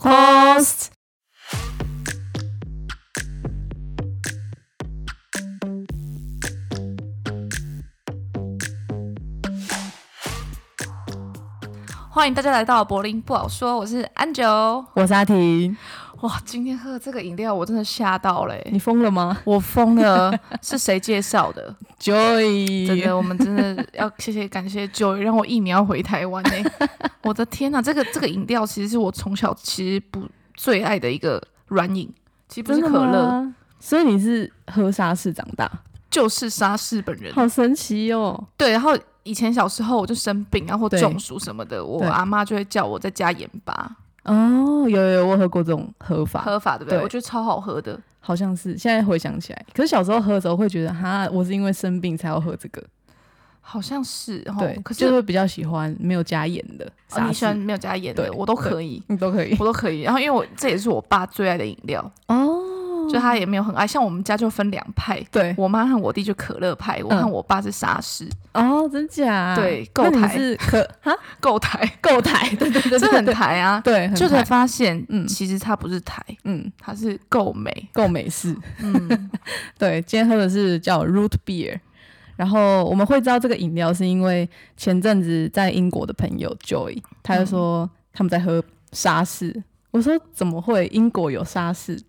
Post。欢迎大家来到柏林不好说，我是安九，我是阿婷。哇，今天喝的这个饮料我真的吓到了，你疯了吗？我疯了，是谁介绍的？Joy，真的，我们真的要谢谢感谢 Joy，让我一年要回台湾呢。我的天哪，这个这个饮料其实是我从小其实不最爱的一个软饮，其实不是可乐，所以你是喝沙士长大，就是沙士本人，好神奇哦。对，然后。以前小时候我就生病，然后中暑什么的，我阿妈就会叫我再加盐巴。哦，有有有，我喝过这种喝法，喝法对不对？对，我觉得超好喝的，好像是。现在回想起来，可是小时候喝的时候会觉得，哈，我是因为生病才要喝这个，好像是。对，可是就会比较喜欢没有加盐的。哦，你喜欢没有加盐的，我都可以，你都可以，我都可以。然后因为我这也是我爸最爱的饮料哦。就他也没有很爱，像我们家就分两派，对，我妈和我弟就可乐派，我和我爸是沙士。哦，真假？对，够台是可哈，够台，够台，对对对，这很台啊。对，就才发现，嗯，其实它不是台，嗯，它是够美，够美式。嗯，对，今天喝的是叫 Root Beer，然后我们会知道这个饮料是因为前阵子在英国的朋友 Joy，他就说他们在喝沙士，我说怎么会英国有沙士？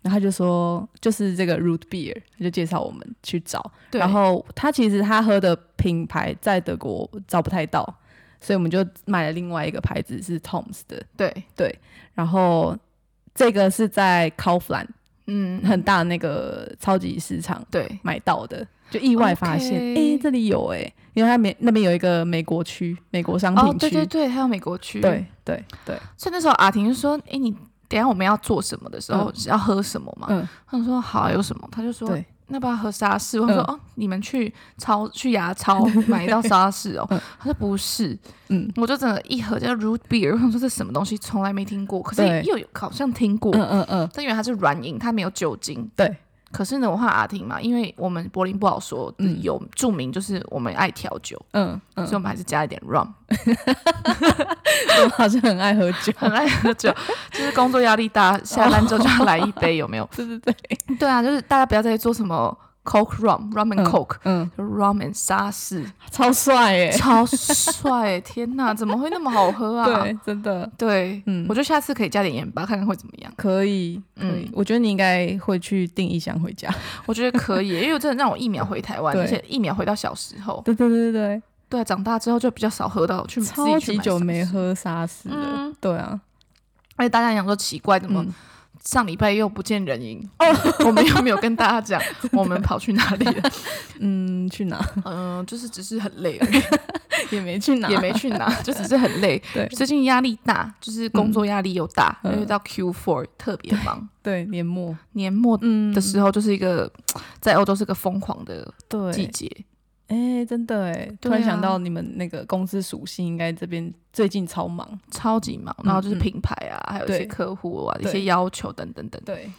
然后他就说，就是这个 Root Beer，他就介绍我们去找。对然后他其实他喝的品牌在德国找不太到，所以我们就买了另外一个牌子是 Tom's 的。对对。然后这个是在 Kaufland，嗯，很大的那个超级市场对买到的，就意外发现，哎 Okay，这里有哎、欸，因为他美那边有一个美国区，美国商品区。哦，对对对，还有美国区。对对对。所以那时候阿婷就说，哎你。等下我们要做什么的时候，要喝什么嘛？嗯，他说好，有什么？他就说，那不要喝沙士。我说哦，你们去超 去牙超买到沙士哦。他说不是，嗯，我就整个一盒叫 Root Beer，我说这什么东西，从来没听过，可是又有好像听过，嗯嗯嗯，但因为它是软饮，它没有酒精，对。可是呢，我和阿婷嘛，因为我们柏林不好说，有著名就是我们爱调酒，嗯，所以我们还是加一点 rum。我好像很爱喝酒，很爱喝酒，就是工作压力大，下班之后就要来一杯，有没有？对对对，对啊，就是大家不要再做什么。Coke rum rum and Coke，嗯，就 rum and 沙士，超帅耶，超帅！天哪，怎么会那么好喝啊？对，真的，对，嗯，我觉得下次可以加点盐巴，看看会怎么样。可以，可以。我觉得你应该会去订一箱回家。我觉得可以，因为真的让我一秒回台湾，而且一秒回到小时候。对对对对对，对，长大之后就比较少喝到，去超级久没喝沙士了。对啊，而且大家想说奇怪，怎么？上礼拜又不见人影。哦，我们又没有跟大家讲 我们跑去哪里了。嗯，去哪？嗯，就是只是很累而已，也没去哪，也没去哪，就只是很累。对，最近压力大，就是工作压力又大，因为到 Q four 特别忙。对，年末。年末的时候就是一个在欧洲是个疯狂的季节。哎、欸，真的哎，啊、突然想到你们那个公司属性，应该这边最近超忙，超级忙。然后就是品牌啊，嗯、还有一些客户啊，一些要求等等等。对，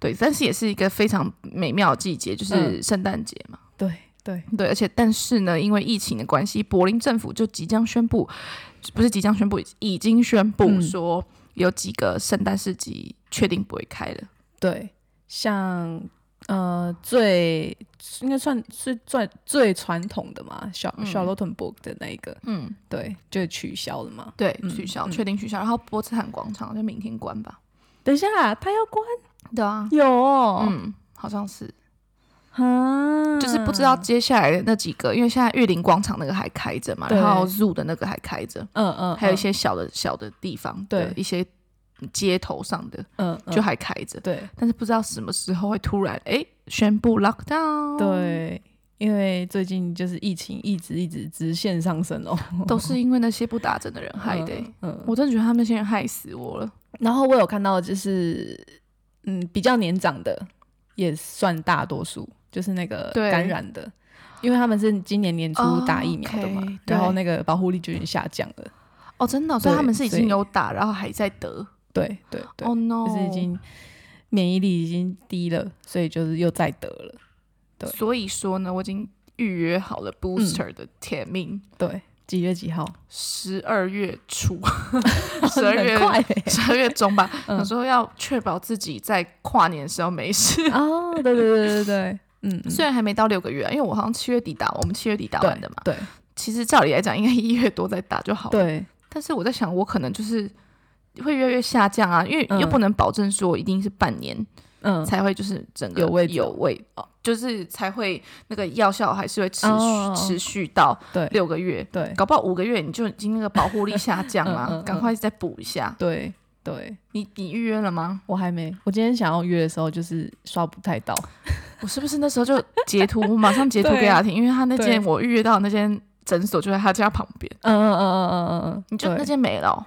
对，但是也是一个非常美妙的季节，就是圣诞节嘛。对对对，而且但是呢，因为疫情的关系，柏林政府就即将宣布，不是即将宣布，已经宣布说有几个圣诞市集确定不会开了。对，像。呃，最应该算是最最传统的嘛，小 Charlottenburg 的那一个，嗯，对，就取消了嘛，对，取消，确定取消。然后波茨坦广场就明天关吧？等一下，他要关？对啊，有，嗯，好像是，啊，就是不知道接下来的那几个，因为现在玉林广场那个还开着嘛，然后 Zoo 的那个还开着，嗯嗯，还有一些小的小的地方，对，一些。街头上的，嗯，就还开着，对，但是不知道什么时候会突然哎宣布 lockdown。对，因为最近就是疫情一直一直直线上升哦，都是因为那些不打针的人害的。嗯，我真的觉得他们那些人害死我了。然后我有看到就是，嗯，比较年长的也算大多数，就是那个感染的，因为他们是今年年初打疫苗的嘛，然后那个保护力就已经下降了。哦，真的，所以他们是已经有打，然后还在得。对对对，Oh no，就是已经免疫力已经低了，所以就是又再得了。对，所以说呢，我已经预约好了 booster 的甜蜜。对几月几号？十二月初，十二月 十二月中吧。有时候要确保自己在跨年的时候没事。哦，对对对对对，嗯，虽然还没到六个月，因为我好像七月底打，我们七月底打完的嘛。对，其实照理来讲，应该一月多再打就好了。对，但是我在想，我可能就是会越来越下降啊，因为又不能保证说一定是半年。嗯，才会就是整个有味有味哦，就是才会那个药效还是会持续、哦、持续到对。六个月，对，搞不好五个月你就已经那个保护力下降了，赶、嗯嗯、快再补一下。对对，你你预约了吗？我还没，我今天想要约的时候就是刷不太到，我是不是那时候就截图，我马上截图给他听，因为他那间我预约到那间诊所就在他家旁边。嗯嗯嗯嗯嗯嗯嗯，你就那间没了、哦？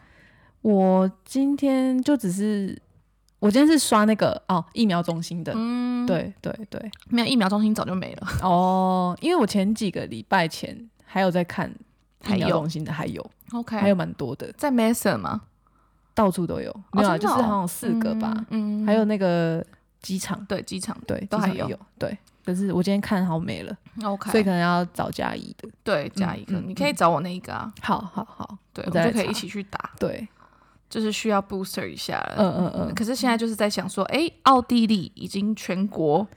我今天就只是。我今天是刷那个哦疫苗中心的，嗯，对对对，没有疫苗中心早就没了。哦，因为我前几个礼拜前还有在看疫苗中心的，还有，OK，还有蛮多的，在 Mason 吗？到处都有，没有，就是好像四个吧，嗯，还有那个机场，对，机场。对都还有，对，可是我今天看好没了，OK，所以可能要找嘉义的，对，嘉义的，你可以找我那一个啊，好好好，对，我们就可以一起去打，对。就是需要 booster 一下了，嗯嗯嗯。可是现在就是在想说，哎、欸，奥地利已经全国，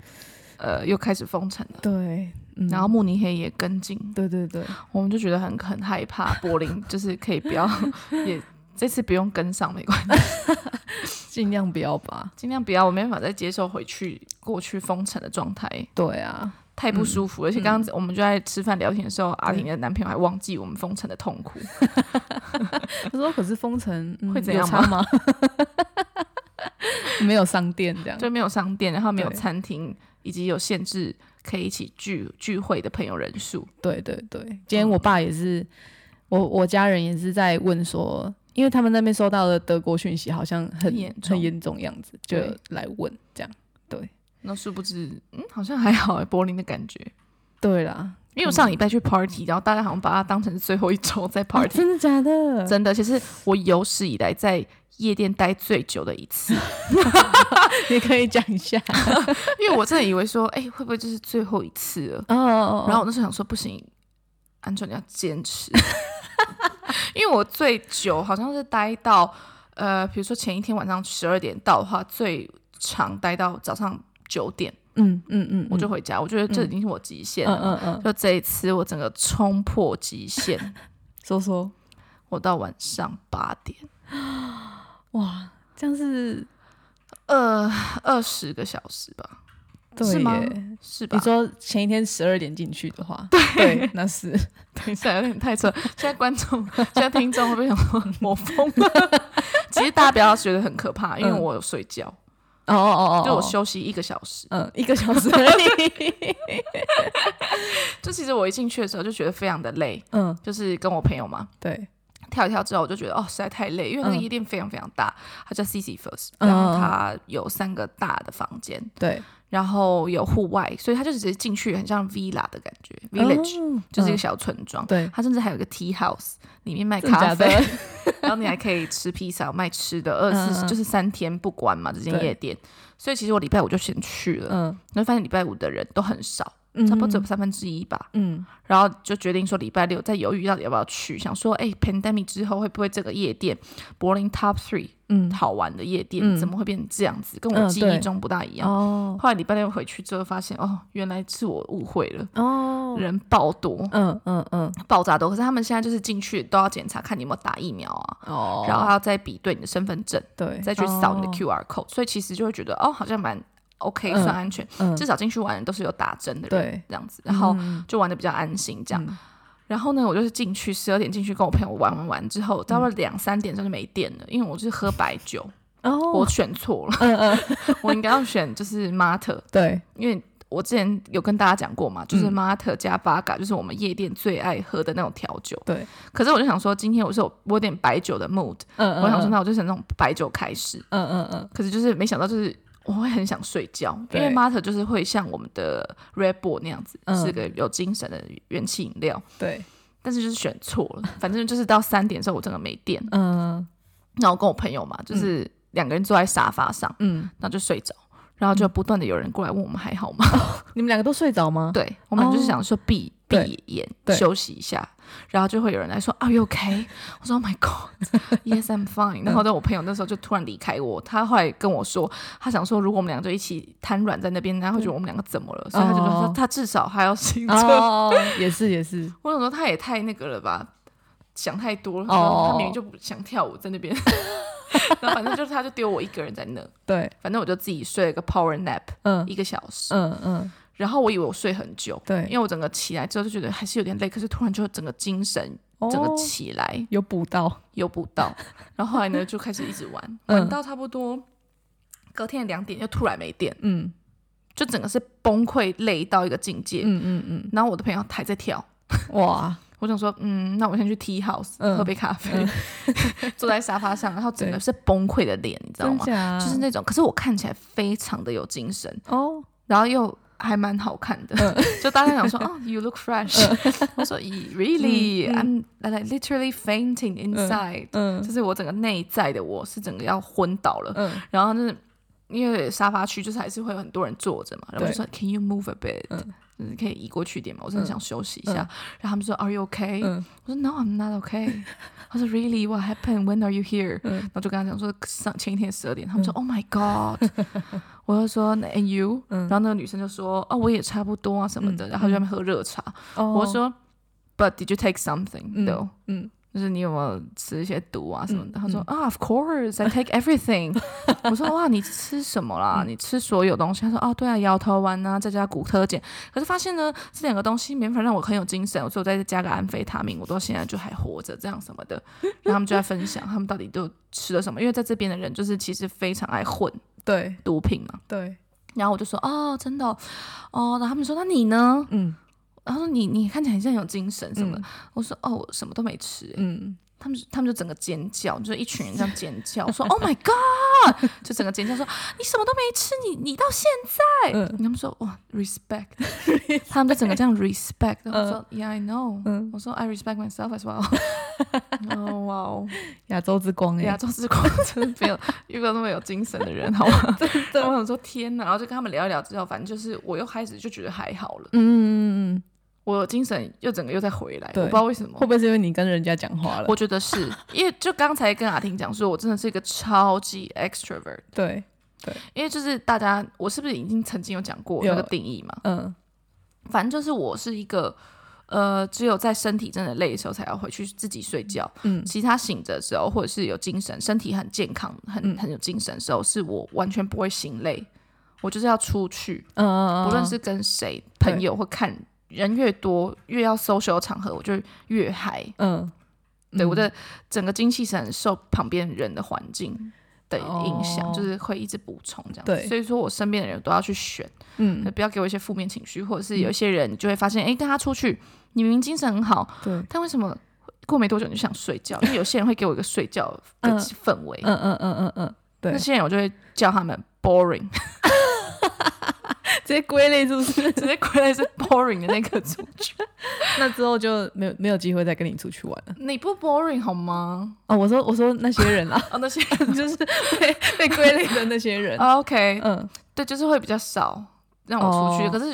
呃，又开始封城了，对。嗯、然后慕尼黑也跟进，对对对。我们就觉得很很害怕，柏林就是可以不要，也这次不用跟上没关系，尽量不要吧，尽量不要，我没办法再接受回去过去封城的状态。对啊。太不舒服，而且刚刚我们就在吃饭聊天的时候，阿婷的男朋友还忘记我们封城的痛苦。他说：“可是封城会怎样吗？没有商店这样，就没有商店，然后没有餐厅，以及有限制可以一起聚聚会的朋友人数。”对对对，今天我爸也是，我我家人也是在问说，因为他们那边收到的德国讯息好像很严很严重样子，就来问。那殊不知，嗯，好像还好哎，柏林的感觉。对啦，因为我上礼拜去 party，然后大家好像把它当成是最后一周在 party。真的假的？真的，其实我有史以来在夜店待最久的一次。你可以讲一下，因为我真的以为说，哎，会不会就是最后一次了？哦。然后我那时候想说，不行，安全你要坚持。因为我最久好像是待到，呃，比如说前一天晚上十二点到的话，最长待到早上。九点，嗯嗯嗯，我就回家。我觉得这已经是我极限了。嗯嗯，就这一次，我整个冲破极限。说说，我到晚上八点，哇，这样是二二十个小时吧？对吗？是吧？你说前一天十二点进去的话，对，那是。等一下，有点太扯。现在观众、现在听众会不会想说我疯了？其实大家不要觉得很可怕，因为我有睡觉。哦哦哦，就我休息一个小时，嗯，一个小时。而已。就其实我一进去的时候就觉得非常的累，嗯，就是跟我朋友嘛，对，跳一跳之后我就觉得哦实在太累，因为那个夜店非常非常大，它叫 CC First，然后它有三个大的房间，对。然后有户外，所以它就直接进去，很像 villa 的感觉，village、哦、就是一个小村庄。对、嗯，它甚至还有一个 tea house，里面卖咖啡，然后你还可以吃披萨，卖吃的，二十四就是三天不关嘛，这间夜店。所以其实我礼拜五就先去了，嗯，然后发现礼拜五的人都很少。差不多只有三分之一吧，嗯，然后就决定说礼拜六再犹豫到底要不要去，想说，哎，pandemic 之后会不会这个夜店柏林 top three，嗯，好玩的夜店怎么会变成这样子，跟我记忆中不大一样。哦，后来礼拜六回去之后发现，哦，原来是我误会了。哦，人爆多，嗯嗯嗯，爆炸多。可是他们现在就是进去都要检查，看你有没有打疫苗啊，哦，然后还要再比对你的身份证，对，再去扫你的 QR code，所以其实就会觉得，哦，好像蛮。OK，算安全，嗯嗯、至少进去玩的都是有打针的人，对，这样子，然后就玩的比较安心，这样。嗯、然后呢，我就是进去十二点进去跟我朋友玩玩玩之后，到了两三点钟就没电了，因为我就是喝白酒，哦，我选错了，嗯嗯，我应该要选就是 Mate，对，因为我之前有跟大家讲过嘛，就是 Mate 加 Vodka 就是我们夜店最爱喝的那种调酒，对。可是我就想说，今天我是有我有点白酒的 mood，嗯嗯，我想说那我就选那种白酒开始，嗯嗯嗯。可是就是没想到就是。我会很想睡觉，因为 Mate 就是会像我们的 Red Bull 那样子，嗯、是个有精神的元气饮料。对，但是就是选错了，反正就是到三点的时候我真的没电。嗯，然后我跟我朋友嘛，就是两个人坐在沙发上，嗯，然后就睡着。然后就不断的有人过来问我们还好吗？你们两个都睡着吗？对，我们就是想说闭闭眼休息一下，然后就会有人来说 Are you okay？我说 Oh my God，Yes I'm fine。然后在我朋友那时候就突然离开我，他后来跟我说，他想说如果我们两个就一起瘫软在那边，然后会觉得我们两个怎么了？所以他就说他至少还要醒着。也是也是，我想说他也太那个了吧，想太多了。他明明就不想跳舞在那边。然后反正就是，他就丢我一个人在那。对，反正我就自己睡了个 power nap，嗯，一个小时，嗯嗯。然后我以为我睡很久，对，因为我整个起来之后就觉得还是有点累，可是突然就整个精神，整个起来，有补到，有补到。然后后来呢，就开始一直玩，玩到差不多隔天两点，又突然没电，嗯，就整个是崩溃累到一个境界，嗯嗯嗯。然后我的朋友还在跳，哇。我想说，嗯，那我先去 tea house、嗯、喝杯咖啡，嗯、坐在沙发上，然后整个是崩溃的脸，你知道吗？就是那种，可是我看起来非常的有精神哦，然后又还蛮好看的，嗯、就大家想说，哦，you look fresh，、嗯、我说，really，I'm、嗯、like literally fainting inside，嗯，就是我整个内在的我是整个要昏倒了，嗯，然后就是因为沙发区就是还是会有很多人坐着嘛，然后我就说，can you move a bit？、嗯就是可以移过去点嘛？我真的想休息一下。然后他们说，Are you okay？我说，No，I'm not okay。他说，Really？What happened？When are you here？然后就跟他讲说，上前一天十二点。他们说，Oh my God！我就说，And you？然后那个女生就说，哦，我也差不多啊什么的。然后就在那边喝热茶。我说，But did you take something？No。就是你有没有吃一些毒啊什么的？他说啊，Of course I take everything。我说哇，你吃什么啦？你吃所有东西？他说哦，对啊，摇头丸啊，再加骨特碱。可是发现呢，这两个东西没法让我很有精神，所以我再加个安非他命，我到现在就还活着，这样什么的。然后他们就在分享，他们到底都吃了什么？因为在这边的人就是其实非常爱混对毒品嘛。对。然后我就说哦，真的哦。然后他们说那你呢？嗯。然后说你你看起来很像有精神什么的，嗯、我说哦，我什么都没吃、欸。嗯，他们他们就整个尖叫，就是一群人这样尖叫，我说 Oh my God，就整个尖叫说你什么都没吃，你你到现在，嗯，他们说哇 respect，他们就整个这样 respect，我说 Yeah I know，嗯，我说 I respect myself as well，哦哇哦，亚洲之光哎，亚洲之光真的没有遇到那么有精神的人，好吗？对对，我想说天哪，然后就跟他们聊一聊之后，反正就是我又开始就觉得还好了，嗯。我精神又整个又再回来，我不知道为什么，会不会是因为你跟人家讲话了？我觉得是因为就刚才跟阿婷讲说，我真的是一个超级 extrovert。对对，因为就是大家，我是不是已经曾经有讲过那个定义嘛？嗯，反正就是我是一个呃，只有在身体真的累的时候才要回去自己睡觉。嗯，其他醒着的时候或者是有精神、身体很健康、很很有精神的时候，是我完全不会心累。我就是要出去，嗯嗯嗯，不论是跟谁朋友或看。人越多，越要 social 场合，我就越嗨。嗯，对，我的整个精气神受旁边人的环境的影响，就是会一直补充这样。对，所以说我身边的人都要去选，嗯，不要给我一些负面情绪，或者是有一些人，就会发现，哎，跟他出去，你明明精神很好，对，但为什么过没多久你就想睡觉？因为有些人会给我一个睡觉的 氛围，嗯嗯嗯嗯嗯，对，那些人我就会叫他们 boring。直接归类是不是？直接归类是 boring 的那个族群，那之后就没有没有机会再跟你出去玩了。你不 boring 好吗？哦，我说我说那些人啊，哦，那些人 就是被被归类的那些人。OK，嗯，对，就是会比较少让我出去。可是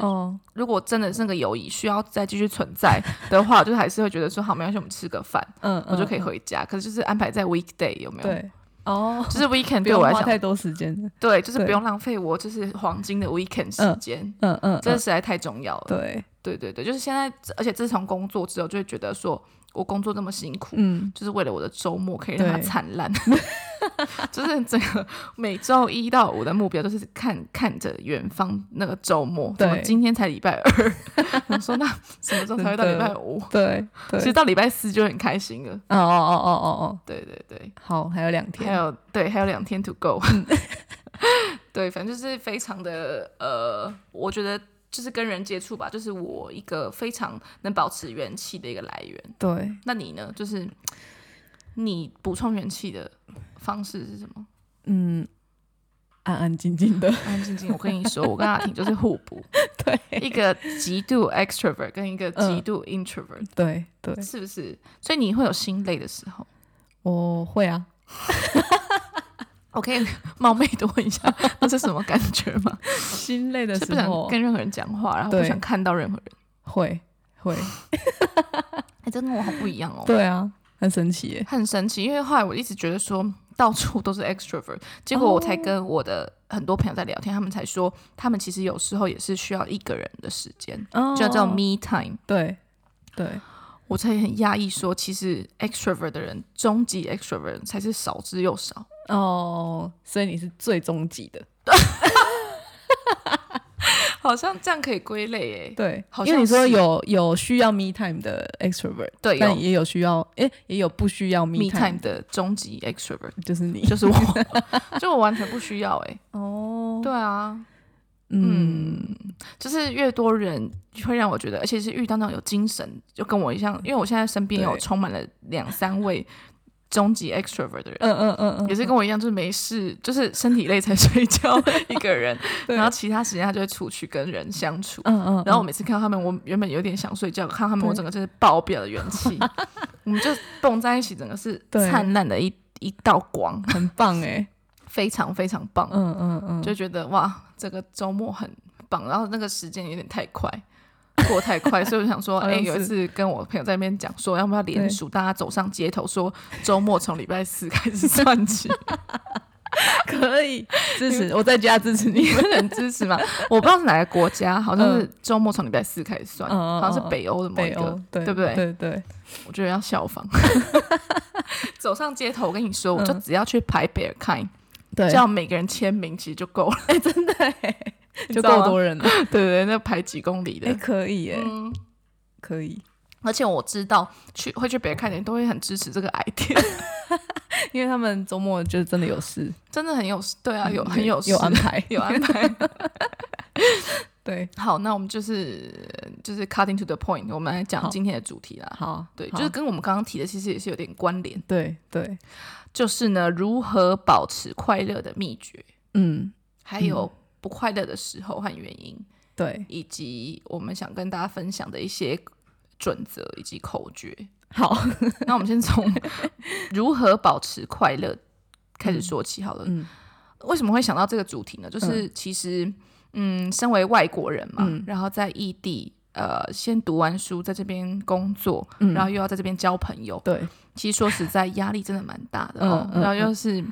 如果真的是那个友谊需要再继续存在的话，我就还是会觉得说好，没关系，我们吃个饭，嗯，我就可以回家。可是就是安排在 weekday 有没有？对。哦，就是 weekend 对我来讲太多时间，对，就是不用浪费我就是黄金的 weekend 时间，嗯嗯，这实在太重要了。对，对对对，就是现在，而且自从工作之后，就会觉得说我工作这么辛苦，嗯，就是为了我的周末可以让它灿烂。就是整个每周一到五的目标都是看看着远方那个周末，对，今天才礼拜二，我说那什么时候才会到礼拜五？对，其实到礼拜四就很开心了。哦哦哦哦哦哦，对对对，好，还有两天，还有对，还有两天 to go。对，反正就是非常的呃，我觉得就是跟人接触吧，就是我一个非常能保持元气的一个来源。对，那你呢？就是你补充元气的。方式是什么？嗯，安安静静的，安安静静。我跟你说，我跟阿婷就是互补，对，一个极度 extrovert 跟一个极度 introvert，嗯，对对，是不是？所以你会有心累的时候？我会啊，我可以 冒昧的问一下，那是什么感觉吗？心累的时候，不想跟任何人讲话，然后不想看到任何人，会会。哎、欸，真的我好不一样哦。对啊，很神奇耶，很神奇。因为后来我一直觉得说到处都是 extrovert，结果我才跟我的很多朋友在聊天，oh. 他们才说他们其实有时候也是需要一个人的时间，oh. 就叫 me time。对对。我才很压抑，说其实 extrovert 的人，终极 extrovert 才是少之又少哦，所以你是最终极的，好像这样可以归类诶。对，好像因为你说有有需要 me time 的 extrovert，对，但也有需要诶，也有不需要 me time, me time 的终极 extrovert，就是你，就是我，就我完全不需要诶。哦，对啊。嗯，就是越多人会让我觉得，而且是遇到那种有精神，就跟我一样，因为我现在身边有充满了两三位终极 extrovert 的人，嗯嗯嗯嗯，也是跟我一样，就是没事，就是身体累才睡觉 一个人，然后其他时间他就会出去跟人相处，嗯嗯，然后我每次看到他们，我原本有点想睡觉，看他们，我整个就是爆表的元气，我们就蹦在一起，整个是灿烂的一一道光，很棒哎。非常非常棒，嗯嗯嗯，就觉得哇，这个周末很棒，然后那个时间有点太快，过太快，所以我想说，哎、欸，有一次跟我朋友在那边讲说，要不要联署，大家走上街头，说周末从礼拜四开始算起，可以支持，我在家支持你，们能支持吗？我不知道是哪个国家，好像是周末从礼拜四开始算，好像是北欧的某一个，对，不对？对对，我觉得要效仿，走上街头，我跟你说，我就只要去排北尔看。对，这样每个人签名其实就够了，哎、欸，真的，就够多人了。对，对 对，那排几公里的，欸、可以哎，嗯，可以。而且我知道去会去别人看的人都会很支持这个 idea，因为他们周末就真的有事，真的很有事。对啊，有很有事有安排，有安排。对，好，那我们就是就是 cutting to the point，我们来讲今天的主题啦。好，对，就是跟我们刚刚提的其实也是有点关联。对对。就是呢，如何保持快乐的秘诀，嗯，还有不快乐的时候和原因，对，以及我们想跟大家分享的一些准则以及口诀。好，那我们先从如何保持快乐开始说起好了。嗯，为什么会想到这个主题呢？就是其实，嗯，身为外国人嘛，嗯，然后在异地，呃，先读完书，在这边工作，嗯，然后又要在这边交朋友，对。其实说实在，压力真的蛮大的哦。然后又是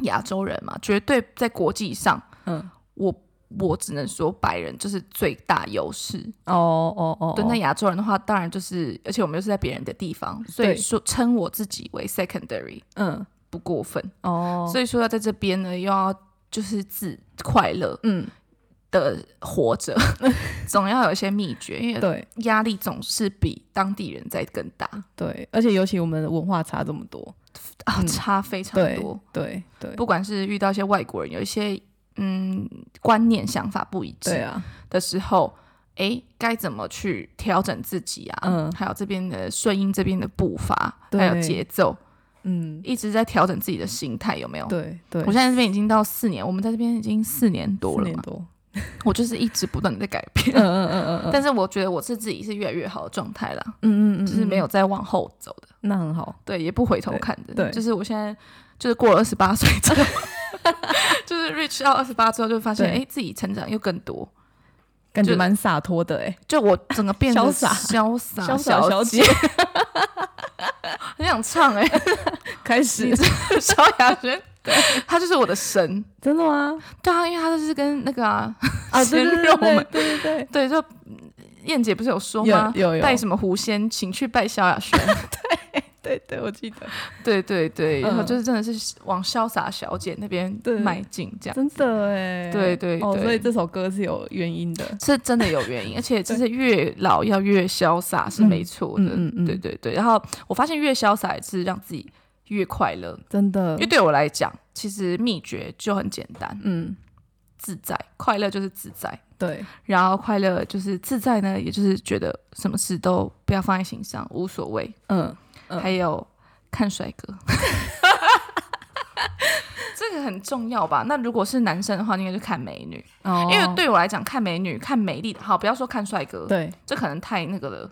亚洲人嘛，绝对在国际上，嗯，我我只能说白人就是最大优势。哦哦哦。对，那亚洲人的话，当然就是，而且我们又是在别人的地方，所以说称我自己为 secondary，嗯，不过分。哦。所以说要在这边呢，又要就是自快乐，嗯。的活着，总要有一些秘诀，因为对压力总是比当地人在更大。对，而且尤其我们的文化差这么多啊，差非常多。对对，不管是遇到一些外国人，有一些嗯观念想法不一致啊。的时候，哎，该怎么去调整自己啊？嗯，还有这边的顺应这边的步伐，还有节奏，嗯，一直在调整自己的心态，有没有？对对，我现在这边已经到四年，我们在这边已经四年多了嘛。我就是一直不断的在改变，嗯嗯嗯嗯，但是我觉得我是自己是越来越好的状态了，嗯嗯嗯，就是没有再往后走的，那很好，对，也不回头看的，对，就是我现在就是过了二十八岁之后，就是 reach 到二十八之后就发现，哎，自己成长又更多，感觉蛮洒脱的，哎，就我整个变得潇洒。潇洒潇洒小姐，很想唱哎，开始。萧亚轩。对，他就是我的神，真的吗？对啊，因为他就是跟那个啊啊，对对对对对对，对，就燕姐不是有说吗？有有。拜什么狐仙，请去拜萧亚轩。对对对，我记得。对对对，然后就是真的是往潇洒小姐那边迈进，这样。真的哎，对对哦，所以这首歌是有原因的，是真的有原因，而且就是越老要越潇洒是没错的。嗯嗯，对对对。然后我发现越潇洒是让自己。越快乐，真的，因为对我来讲，其实秘诀就很简单，嗯，自在，快乐就是自在，对，然后快乐就是自在呢，也就是觉得什么事都不要放在心上，无所谓，嗯，嗯，还有看帅哥，这个很重要吧？那如果是男生的话，应该就看美女，哦，因为对我来讲，看美女、看美丽的，好，不要说看帅哥，对，这可能太那个了，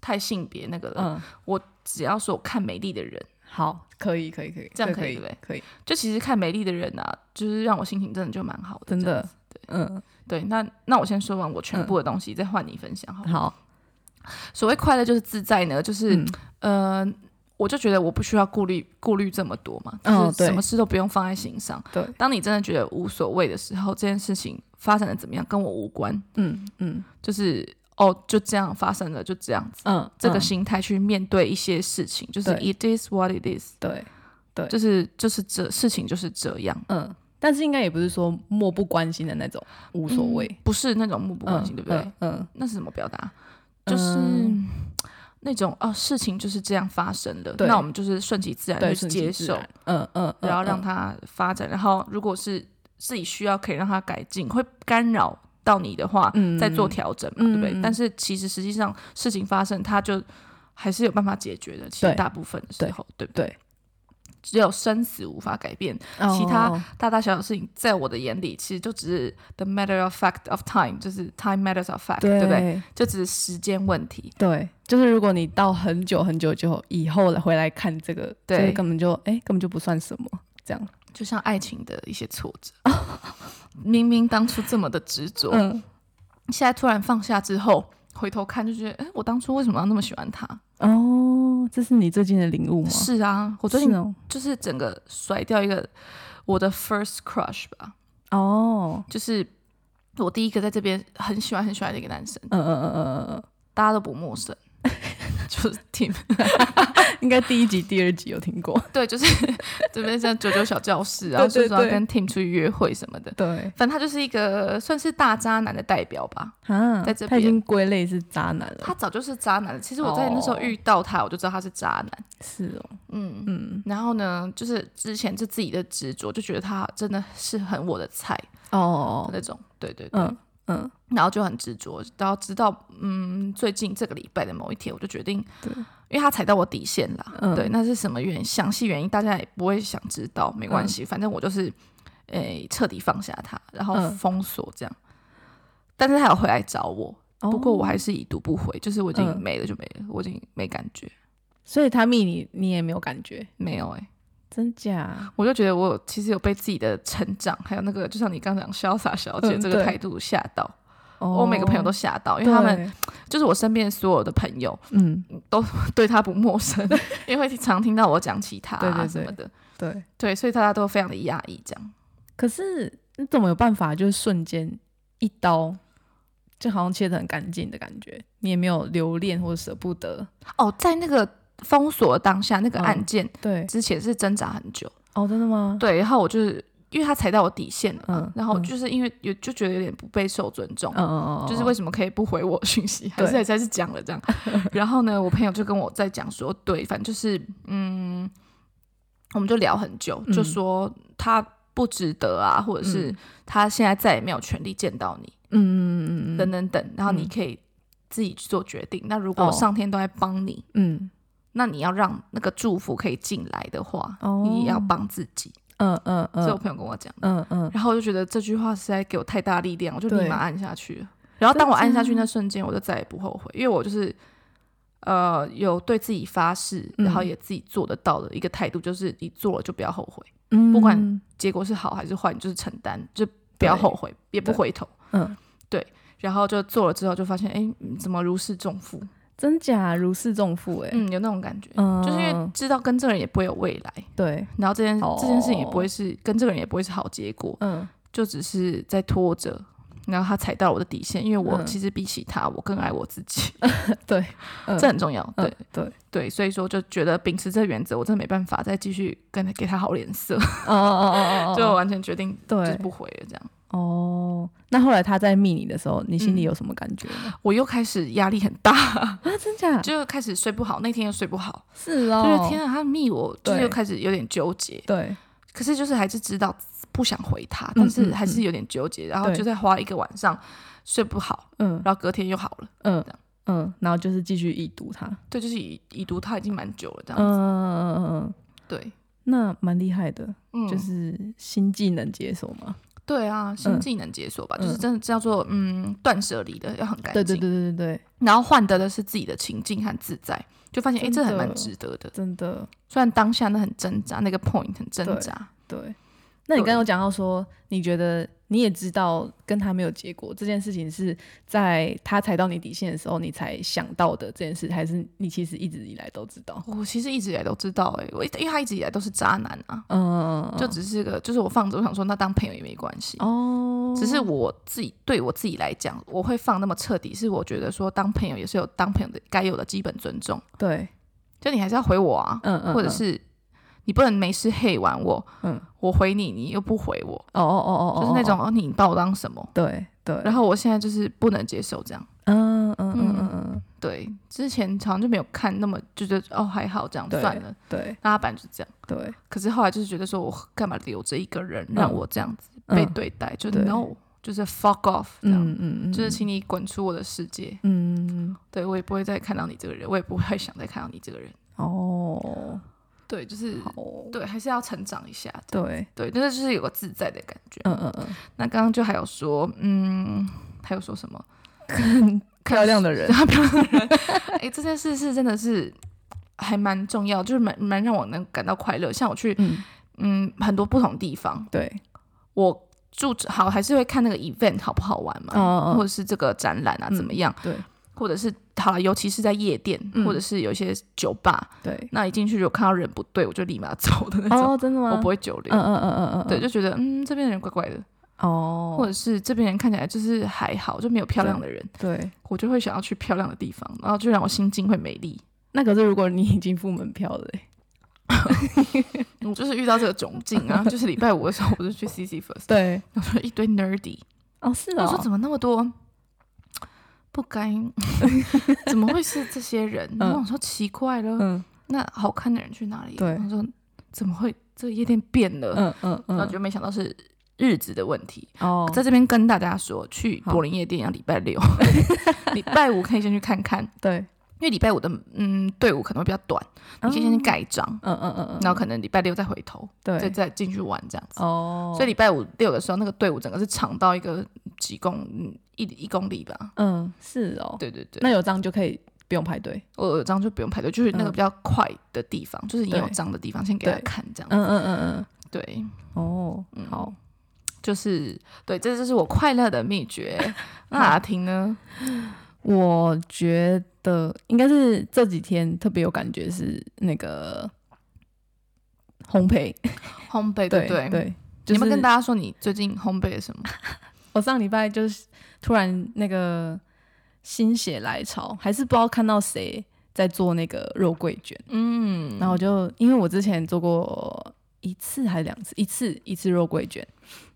太性别那个了，嗯，我只要说我看美丽的人。好，可以，可以，可以，这样可以，对不对？可以。就其实看美丽的人啊，就是让我心情真的就蛮好的，真的。对，嗯，对。那那我先说完我全部的东西，再换你分享，好。好。所谓快乐就是自在呢，就是呃，我就觉得我不需要顾虑顾虑这么多嘛，就是什么事都不用放在心上。对。当你真的觉得无所谓的时候，这件事情发展的怎么样跟我无关。嗯嗯，就是。哦，就这样发生了，就这样子。嗯，这个心态去面对一些事情，嗯、就是 it is what it is 对。对，对，就是就是这事情就是这样。嗯，但是应该也不是说漠不关心的那种无所谓、嗯，不是那种漠不关心，嗯、对不对？嗯，嗯那是怎么表达？就是、嗯、那种哦，事情就是这样发生的，那我们就是顺其自然去接受。嗯嗯，然后让它发展。然后如果是自己需要，可以让它改进，会干扰。到你的话，嗯、再做调整嘛，嗯、对不对？嗯、但是其实实际上事情发生，它就还是有办法解决的。其实大部分的时候，对不对？只有生死无法改变，哦、其他大大小小的事情，在我的眼里，其实就只是 the matter of fact of time，就是 time matters of fact，对，对不对？就只是时间问题。对，就是如果你到很久很久就以后回来看这个，对，根本就哎，根本就不算什么，这样。就像爱情的一些挫折，明明当初这么的执着，嗯，现在突然放下之后，回头看就觉得，哎，我当初为什么要那么喜欢他？哦，这是你最近的领悟吗？是啊，我最近就是整个甩掉一个我的 first crush 吧。哦，就是我第一个在这边很喜欢很喜欢的一个男生。嗯嗯嗯嗯嗯，大家都不陌生。就是 Tim，应该第一集、第二集有听过。对，就是 这边像九九小教室，然后就是说要跟 Team 出去约会什么的。对，反正他就是一个算是大渣男的代表吧。啊，在这边他已经归类是渣男了。他早就是渣男了。其实我在那时候遇到他，我就知道他是渣男。是哦，嗯嗯。然后呢，就是之前就自己的执着，就觉得他真的是很我的菜哦那种。对对对。嗯，然后就很执着，然后直到嗯最近这个礼拜的某一天，我就决定，对，因为他踩到我底线了，嗯、对，那是什么原因？详细原因大家也不会想知道，没关系，嗯、反正我就是，诶、欸，彻底放下他，然后封锁这样。嗯、但是他有回来找我，哦、不过我还是已读不回，就是我已经没了就没了，嗯、我已经没感觉。所以他密你，你也没有感觉？没有哎、欸。真假？我就觉得我其实有被自己的成长，还有那个就像你刚刚讲潇洒小姐这个态度吓到，我每个朋友都吓到，因为他们就是我身边所有的朋友，嗯，都对他不陌生，因为常听到我讲起他啊什么的，对。对，所以大家都非常的压抑这样。可是你怎么有办法，就是瞬间一刀，就好像切得很干净的感觉，你也没有留恋或者舍不得？哦，在那个。封锁当下那个案件，对，之前是挣扎很久。哦，真的吗？对，然后我就是因为他踩到我底线了，嗯，然后就是因为有就觉得有点不被受尊重，嗯嗯嗯，就是为什么可以不回我讯息，还是还是讲了这样。然后呢，我朋友就跟我在讲说，对，反正就是嗯，我们就聊很久，就说他不值得啊，或者是他现在再也没有权利见到你，嗯嗯嗯嗯，等等等，然后你可以自己去做决定。那如果上天都在帮你，嗯。那你要让那个祝福可以进来的话，哦、你也要帮自己。嗯嗯嗯，这、嗯、我朋友跟我讲。嗯嗯，然后我就觉得这句话实在给我太大力量，我就立马按下去了。然后当我按下去那瞬间，我就再也不后悔，因为我就是呃有对自己发誓，然后也自己做得到的一个态度，就是你做了就不要后悔。嗯，不管结果是好还是坏，你就是承担，就不要后悔，也不回头。嗯，对。然后就做了之后，就发现哎，怎么如释重负？真假如释重负哎，嗯，有那种感觉，嗯，就是因为知道跟这个人也不会有未来，对，然后这件这件事情也不会是跟这个人也不会是好结果，嗯，就只是在拖着，然后他踩到我的底线，因为我其实比起他，我更爱我自己，对，这很重要，对。对。对，所以说就觉得秉持这个原则，我真的没办法再继续跟他给他好脸色，哦哦哦哦，就完全决定就是不回了这样。哦，那后来他在密你的时候，你心里有什么感觉吗？我又开始压力很大。啊，真假？就开始睡不好，那天又睡不好。是哦，就是天啊，他密我，就是又开始有点纠结。对，可是就是还是知道不想回他，但是还是有点纠结，然后就在花一个晚上睡不好，嗯，然后隔天又好了，嗯嗯，然后就是继续已读他，对，就是已已读他已经蛮久了这样子，嗯嗯嗯嗯，对，那蛮厉害的，就是新技能解锁吗？对啊，心境能解锁吧，就是真的叫做嗯断舍离的要很干净。对对对对对对。然后换得的是自己的情境和自在，就发现哎，这还蛮值得的。真的，虽然当下那很挣扎，那个 point 很挣扎。对。那你刚刚有讲到说，你觉得你也知道跟他没有结果这件事情，是在他踩到你底线的时候，你才想到的这件事，还是你其实一直以来都知道？我其实一直以来都知道，欸，哎，我因为他一直以来都是渣男啊，嗯，就只是个，就是我放着，我想说，那当朋友也没关系哦。只是我自己对我自己来讲，我会放那么彻底，是我觉得说当朋友也是有当朋友的该有的基本尊重，对，就你还是要回我啊，嗯嗯，或者是。你不能没事黑完我，嗯，我回你，你又不回我，哦哦哦哦，就是那种，哦，你把我当什么？对对。然后我现在就是不能接受这样，嗯嗯嗯嗯嗯，对。之前好像就没有看那么，就觉得哦还好这样算了，对。那他本来就是这样，对。可是后来就是觉得说我干嘛留着一个人让我这样子被对待？就 no，就是 fuck off，嗯嗯，就是请你滚出我的世界，嗯，对我也不会再看到你这个人，我也不会想再看到你这个人，哦。对，就是对，还是要成长一下。对对，但是就是有个自在的感觉。嗯嗯嗯。那刚刚就还有说，嗯，还有说什么？漂亮的人，漂亮的人。哎，这件事是真的是还蛮重要，就是蛮蛮让我能感到快乐。像我去嗯很多不同地方，对，我住好还是会看那个 event 好不好玩嘛，或者是这个展览啊怎么样？对。或者是好了，尤其是在夜店，嗯、或者是有一些酒吧，对，那一进去就看到人不对，我就立马走的那种。哦，真的吗？我不会久留。嗯嗯嗯嗯嗯，对，就觉得嗯这边的人怪怪的。哦。或者是这边人看起来就是还好，就没有漂亮的人。对。我就会想要去漂亮的地方，然后就让我心境会美丽。那可是如果你已经付门票了，我就是遇到这个窘境啊，就是礼拜五的时候，我就去 CC First，对，我说一堆 nerdy。哦，是啊。我说怎么那么多？不该，怎么会是这些人？然后我说奇怪了，嗯、那好看的人去哪里？对，我说怎么会这个夜店变了？嗯嗯嗯，然后就没想到是日子的问题。哦，在这边跟大家说，去柏林夜店要礼拜六，礼拜五可以先去看看。对，因为礼拜五的嗯队伍可能会比较短，你可以先去盖章。嗯嗯嗯嗯，然后可能礼拜六再回头，对，再再进去玩这样子。哦，所以礼拜五六的时候，那个队伍整个是长到一个几公。一一公里吧，嗯，是哦，对对对，那有章就可以不用排队，我有章就不用排队，就是那个比较快的地方，就是你有章的地方，先给他看这样，嗯嗯嗯嗯，对，哦，好，就是对，这就是我快乐的秘诀。那阿婷呢？我觉得应该是这几天特别有感觉是那个烘焙，烘焙，对对对，你有没有跟大家说你最近烘焙了什么？我上礼拜就是突然那个心血来潮，还是不知道看到谁在做那个肉桂卷，嗯，然后我就因为我之前做过一次还是两次，一次一次肉桂卷，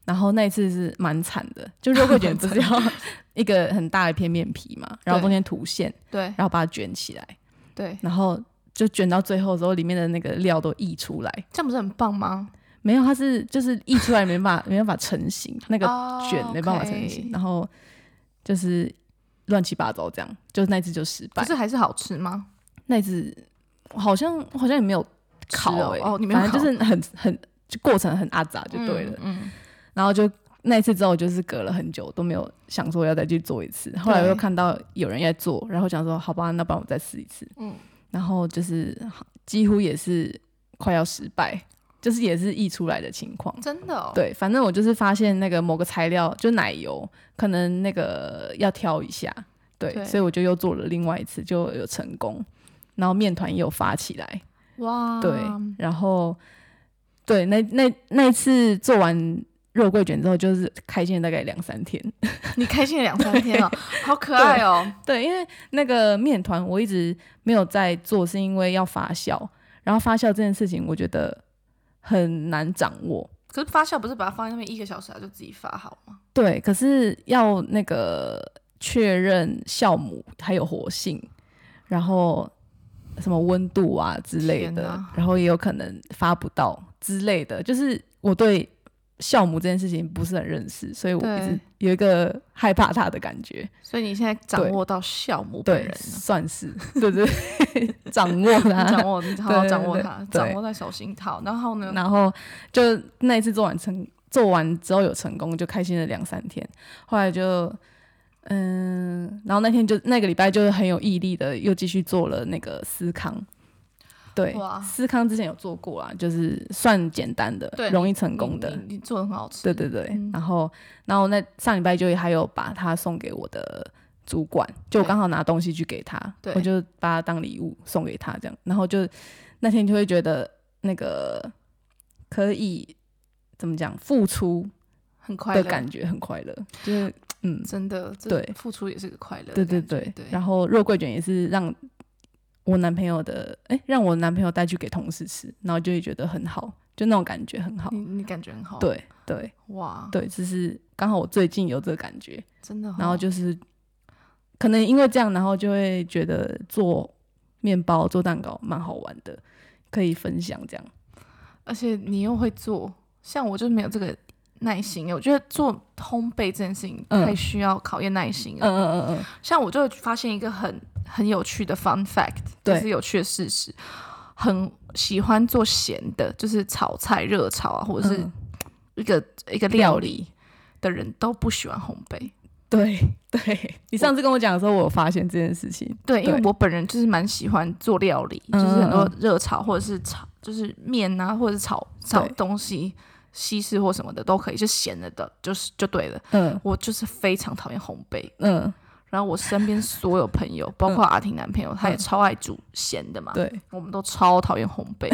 然后那一次是蛮惨的，就肉桂卷不是 要 一个很大一片面皮嘛，然后中间涂馅，对，然后把它卷起来，对，然后就卷到最后的时候，里面的那个料都溢出来，这样不是很棒吗？没有，它是就是溢出来没办法没办法成型，那个卷没办法成型，然后就是乱七八糟这样，就那次就失败。可是还是好吃吗？那次好像好像也没有烤哎，哦，你没有，反正就是很很就过程很阿杂就对了。嗯，然后就那一次之后就是隔了很久都没有想说要再去做一次，后来又看到有人在做，然后想说好吧，那帮我再试一次。嗯，然后就是几乎也是快要失败。就是也是溢出来的情况，真的哦。对，反正我就是发现那个某个材料，就奶油，可能那个要挑一下，对，对所以我就又做了另外一次，就有成功，然后面团也有发起来，哇，对，然后对，那那那次做完肉桂卷之后，就是开心了大概两三天。你开心了两三天哦，好可爱哦。对，因为那个面团我一直没有在做，是因为要发酵，然后发酵这件事情，我觉得。很难掌握，可是发酵不是把它放在那边一个小时，它就自己发好吗？对，可是要那个确认酵母还有活性，然后什么温度啊之类的，然后也有可能发不到之类的，就是我对。酵母这件事情不是很认识，所以我一直有一个害怕它的感觉。所以你现在掌握到酵母本人了，算是对对，掌握它，掌握，你好好掌握它，掌握在手心。套，然后呢？然后就那一次做完成做完之后有成功，就开心了两三天。后来就嗯，然后那天就那个礼拜就是很有毅力的，又继续做了那个司康。对，思康之前有做过啊，就是算简单的，对容易成功的。你，你，你做的很好吃。对对对，嗯、然后然后那上礼拜就还有把它送给我的主管，就我刚好拿东西去给他，对我就把它当礼物送给他这样。然后就那天就会觉得那个可以怎么讲，付出很快的感觉，很快乐。就是嗯，真的对，付出也是个快乐。对对对对。然后肉桂卷也是让。我男朋友的哎、欸，让我男朋友带去给同事吃，然后就会觉得很好，就那种感觉很好。你你感觉很好？对对，哇，对，就是刚好我最近有这个感觉，真的。然后就是可能因为这样，然后就会觉得做面包、做蛋糕蛮好玩的，可以分享这样。而且你又会做，像我就是没有这个。耐心，我觉得做烘焙这件事情太需要考验耐心了。嗯嗯嗯嗯。像我就会发现一个很很有趣的 fun fact，就是有趣的事实，很喜欢做咸的，就是炒菜、热炒啊，或者是一个、嗯、一个料理的人都不喜欢烘焙。对对，你上次跟我讲的时候，我有发现这件事情。对，因为我本人就是蛮喜欢做料理，就是很多热炒或者是炒，就是面啊，或者是炒炒东西。西式或什么的都可以，是咸的的，就是就对了。嗯，我就是非常讨厌烘焙。嗯，然后我身边所有朋友，包括阿婷男朋友，他也超爱煮咸的嘛。对，我们都超讨厌烘焙。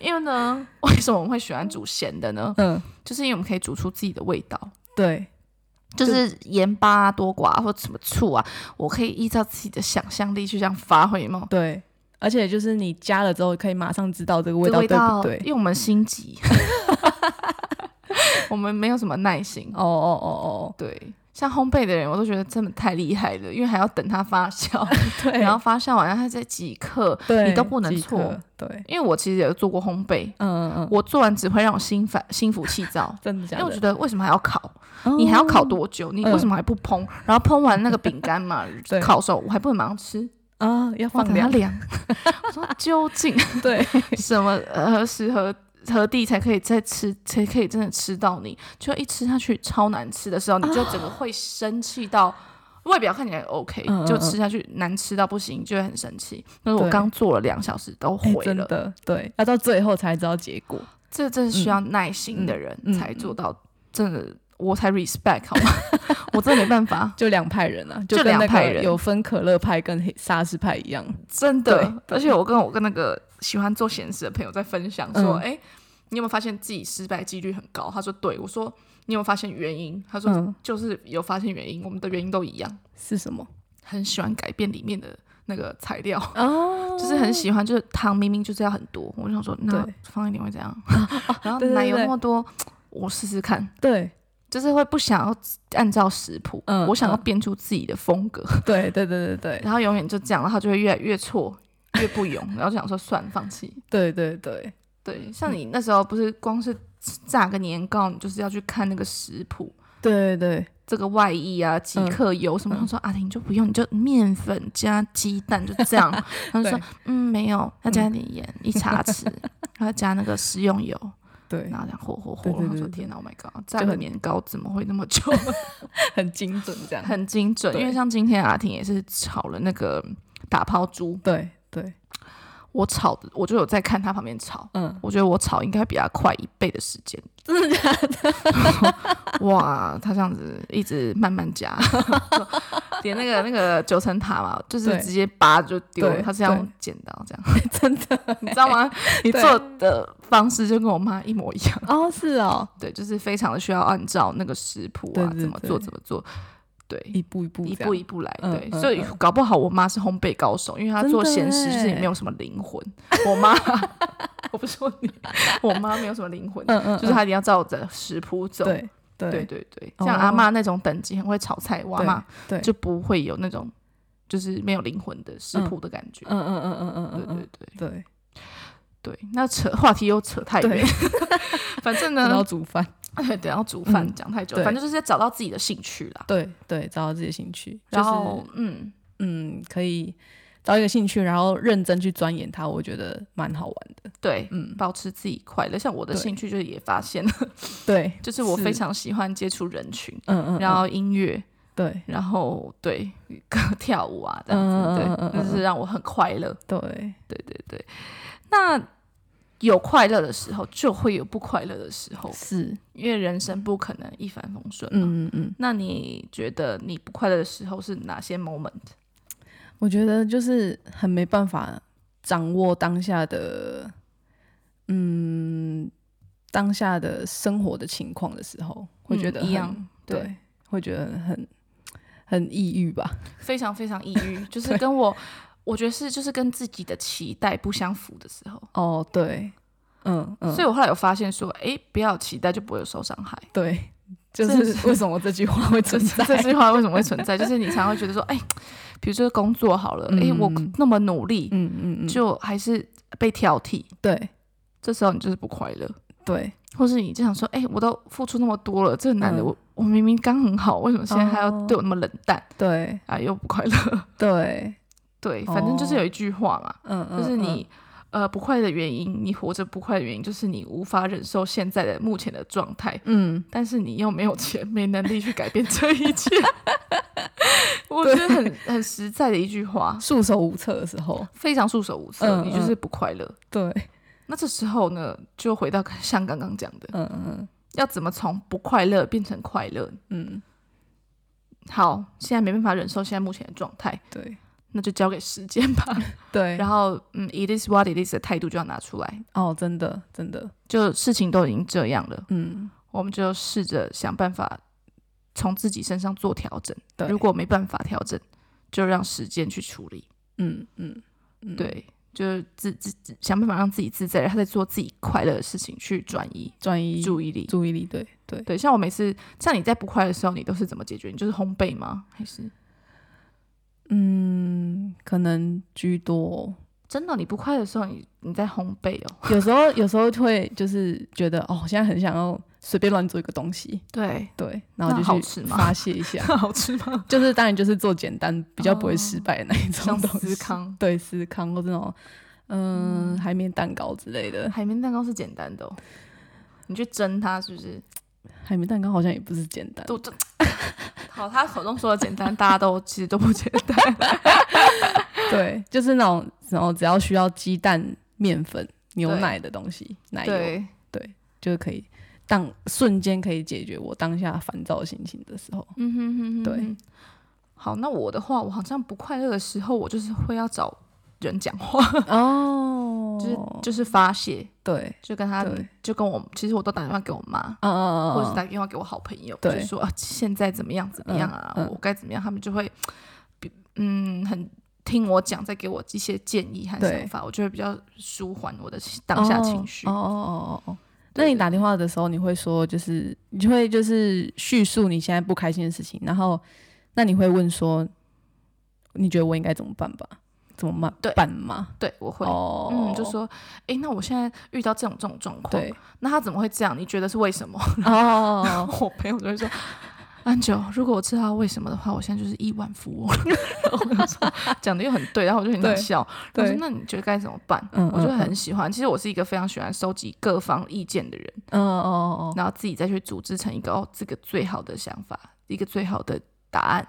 因为呢，为什么我们会喜欢煮咸的呢？嗯，就是因为我们可以煮出自己的味道。对，就是盐巴啊多寡或什么醋啊，我可以依照自己的想象力去这样发挥嘛。对，而且就是你加了之后，可以马上知道这个味道对不对？因为我们心急。我们没有什么耐心。哦哦哦哦，对，像烘焙的人，我都觉得真的太厉害了，因为还要等它发酵，对，然后发酵完，然后它再几克，对，你都不能错，对，因为我其实也做过烘焙，嗯嗯嗯，我做完只会让我心烦心浮气躁，真的假的？因为我觉得为什么还要烤？你还要烤多久？你为什么还不烹？然后烹完那个饼干嘛，烤熟，我还不能马上吃啊？要放它凉？我说究竟对 什么何时何？何地才可以再吃，才可以真的吃到你？就一吃下去超难吃的时候，你就整个会生气到外表看起来 OK，嗯嗯嗯，就吃下去难吃到不行，就会很生气。但是我刚做了两小时都毁了，欸，真的对，要到最后才知道结果。这真是需要耐心的人才做到，真的我才 respect 好吗？我真的没办法，就两派人啊，就两派人，有分可乐派跟黑沙士派一样，真的。而且我跟我跟那个喜欢做咸食的朋友在分享说，哎、嗯。欸你有没有发现自己失败几率很高？他说对，我说你有没有发现原因？他说就是有发现原因，我们的原因都一样，是什么？很喜欢改变里面的那个材料哦，就是很喜欢，就是糖明明就是要很多，我想说那放一点会怎样？然后奶油那么多，我试试看。对，就是会不想要按照食谱，嗯，我想要变出自己的风格。对对对对对，然后永远就这样，然后就会越来越错，越不勇，然后就想说算，放弃。对对对。对，像你那时候不是光是炸个年糕，你就是要去看那个食谱。对对，这个外衣啊，几克油什么？他说啊，你就不用，你就面粉加鸡蛋就这样。他就说嗯，没有，要加点盐，一茶匙，然后加那个食用油。对，然后这样和和和。他说天哪，Oh my god，这个年糕怎么会那么久？很精准，这样很精准。因为像今天阿婷也是炒了那个打抛猪。对对。我炒的，我就有在看他旁边炒，嗯，我觉得我炒应该比他快一倍的时间，真的假的？哇，他这样子一直慢慢加，点那个那个九层塔嘛，就是直接拔就丢，他是要用剪刀这样，真的，你知道吗？你做的方式就跟我妈一模一样哦，是哦，对，就是非常的需要按照那个食谱啊，怎么做怎么做。对，一步一步，一步一步来。对，所以搞不好我妈是烘焙高手，因为她做咸食就是也没有什么灵魂。我妈，我不说你，我妈没有什么灵魂，就是她一定要照着食谱走。对，对，对，对。像阿妈那种等级很会炒菜，我阿妈就不会有那种就是没有灵魂的食谱的感觉。嗯嗯嗯嗯嗯，对对对对对。那扯话题又扯太远，反正呢，要煮饭。对，等要煮饭讲太久，反正就是要找到自己的兴趣啦。对对，找到自己的兴趣，然后嗯嗯，可以找一个兴趣，然后认真去钻研它，我觉得蛮好玩的。对，嗯，保持自己快乐。像我的兴趣就是也发现了，对，就是我非常喜欢接触人群，嗯嗯，然后音乐，对，然后对歌跳舞啊，这样子，对，就是让我很快乐。对，对对对。那有快乐的时候，就会有不快乐的时候，是因为人生不可能一帆风顺嘛。嗯嗯嗯。那你觉得你不快乐的时候是哪些 moment？我觉得就是很没办法掌握当下的，嗯，当下的生活的情况的时候，会觉得、嗯、一样，对，对会觉得很很抑郁吧，非常非常抑郁，就是跟我，我觉得是就是跟自己的期待不相符的时候。哦，对，嗯嗯，所以我后来有发现说，哎，不要期待就不会有受伤害。对，就是为什么这句话会 存在？这句话为什么会存在？就是你常常会觉得说，哎。比如说工作好了，哎、我那么努力，嗯嗯嗯，就还是被挑剔，对，这时候你就是不快乐，对，或是你就想说，哎、欸，我都付出那么多了，这个男的我、嗯、我明明刚很好，为什么现在还要对我那么冷淡？哦、对，啊，又不快乐，对，对，反正就是有一句话嘛，嗯、哦、就是你。嗯呃，不快的原因，你活着不快的原因，就是你无法忍受现在的目前的状态。嗯，但是你又没有钱，没能力去改变这一切。我觉得很很实在的一句话，束手无策的时候，非常束手无策，嗯、你就是不快乐。对，那这时候呢，就回到像刚刚讲的，嗯嗯，要怎么从不快乐变成快乐？嗯，好，现在没办法忍受现在目前的状态。对。那就交给时间吧。对，然后嗯，it is what it is 的态度就要拿出来。哦，真的，真的，就事情都已经这样了，嗯，我们就试着想办法从自己身上做调整。对，如果没办法调整，就让时间去处理。嗯嗯，嗯对，就是自自自想办法让自己自在，然后再做自己快乐的事情，去转移转移注意力，注意力。对对对，像我每次像你在不快乐的时候，你都是怎么解决？你就是烘焙吗？还是？嗯，可能居多。真的，你不快的时候，你你在烘焙哦。有时候，有时候会就是觉得，哦，现在很想要随便乱做一个东西。对对，然后就去发泄一下。好吃吗？就是当然就是做简单，比较不会失败的那一种东西。像司康，对，司康或这种，嗯，海绵蛋糕之类的。海绵蛋糕是简单的哦，你去蒸它是不是？海绵蛋糕好像也不是简单。都好，他口中说的简单，大家都其实都不简单。对，就是那种然后只要需要鸡蛋、面粉、牛奶的东西，奶油，对，对，就是可以当瞬间可以解决我当下烦躁心情的时候。嗯哼哼哼，对。好，那我的话，我好像不快乐的时候，我就是会要找人讲话。哦，就是就是发泄，对，就跟他，就跟我，其实我都打电话给我妈，嗯嗯嗯，或者是打电话给我好朋友，就说啊，现在怎么样怎么样啊，我该怎么样，他们就会，嗯，很听我讲，再给我一些建议和想法，我就会比较舒缓我的当下情绪。哦哦哦哦，那你打电话的时候，你会说，就是你就会就是叙述你现在不开心的事情，然后那你会问说，你觉得我应该怎么办吧？怎么办？对，办吗？对，我会，嗯，就说，哎，那我现在遇到这种这种状况，对，那他怎么会这样？你觉得是为什么？哦，我朋友就会说，安九，如果我知道为什么的话，我现在就是亿万富翁。讲的又很对，然后我就很想笑。对，说那你觉得该怎么办？嗯，我就很喜欢。其实我是一个非常喜欢收集各方意见的人。嗯哦哦，然后自己再去组织成一个哦，这个最好的想法，一个最好的答案，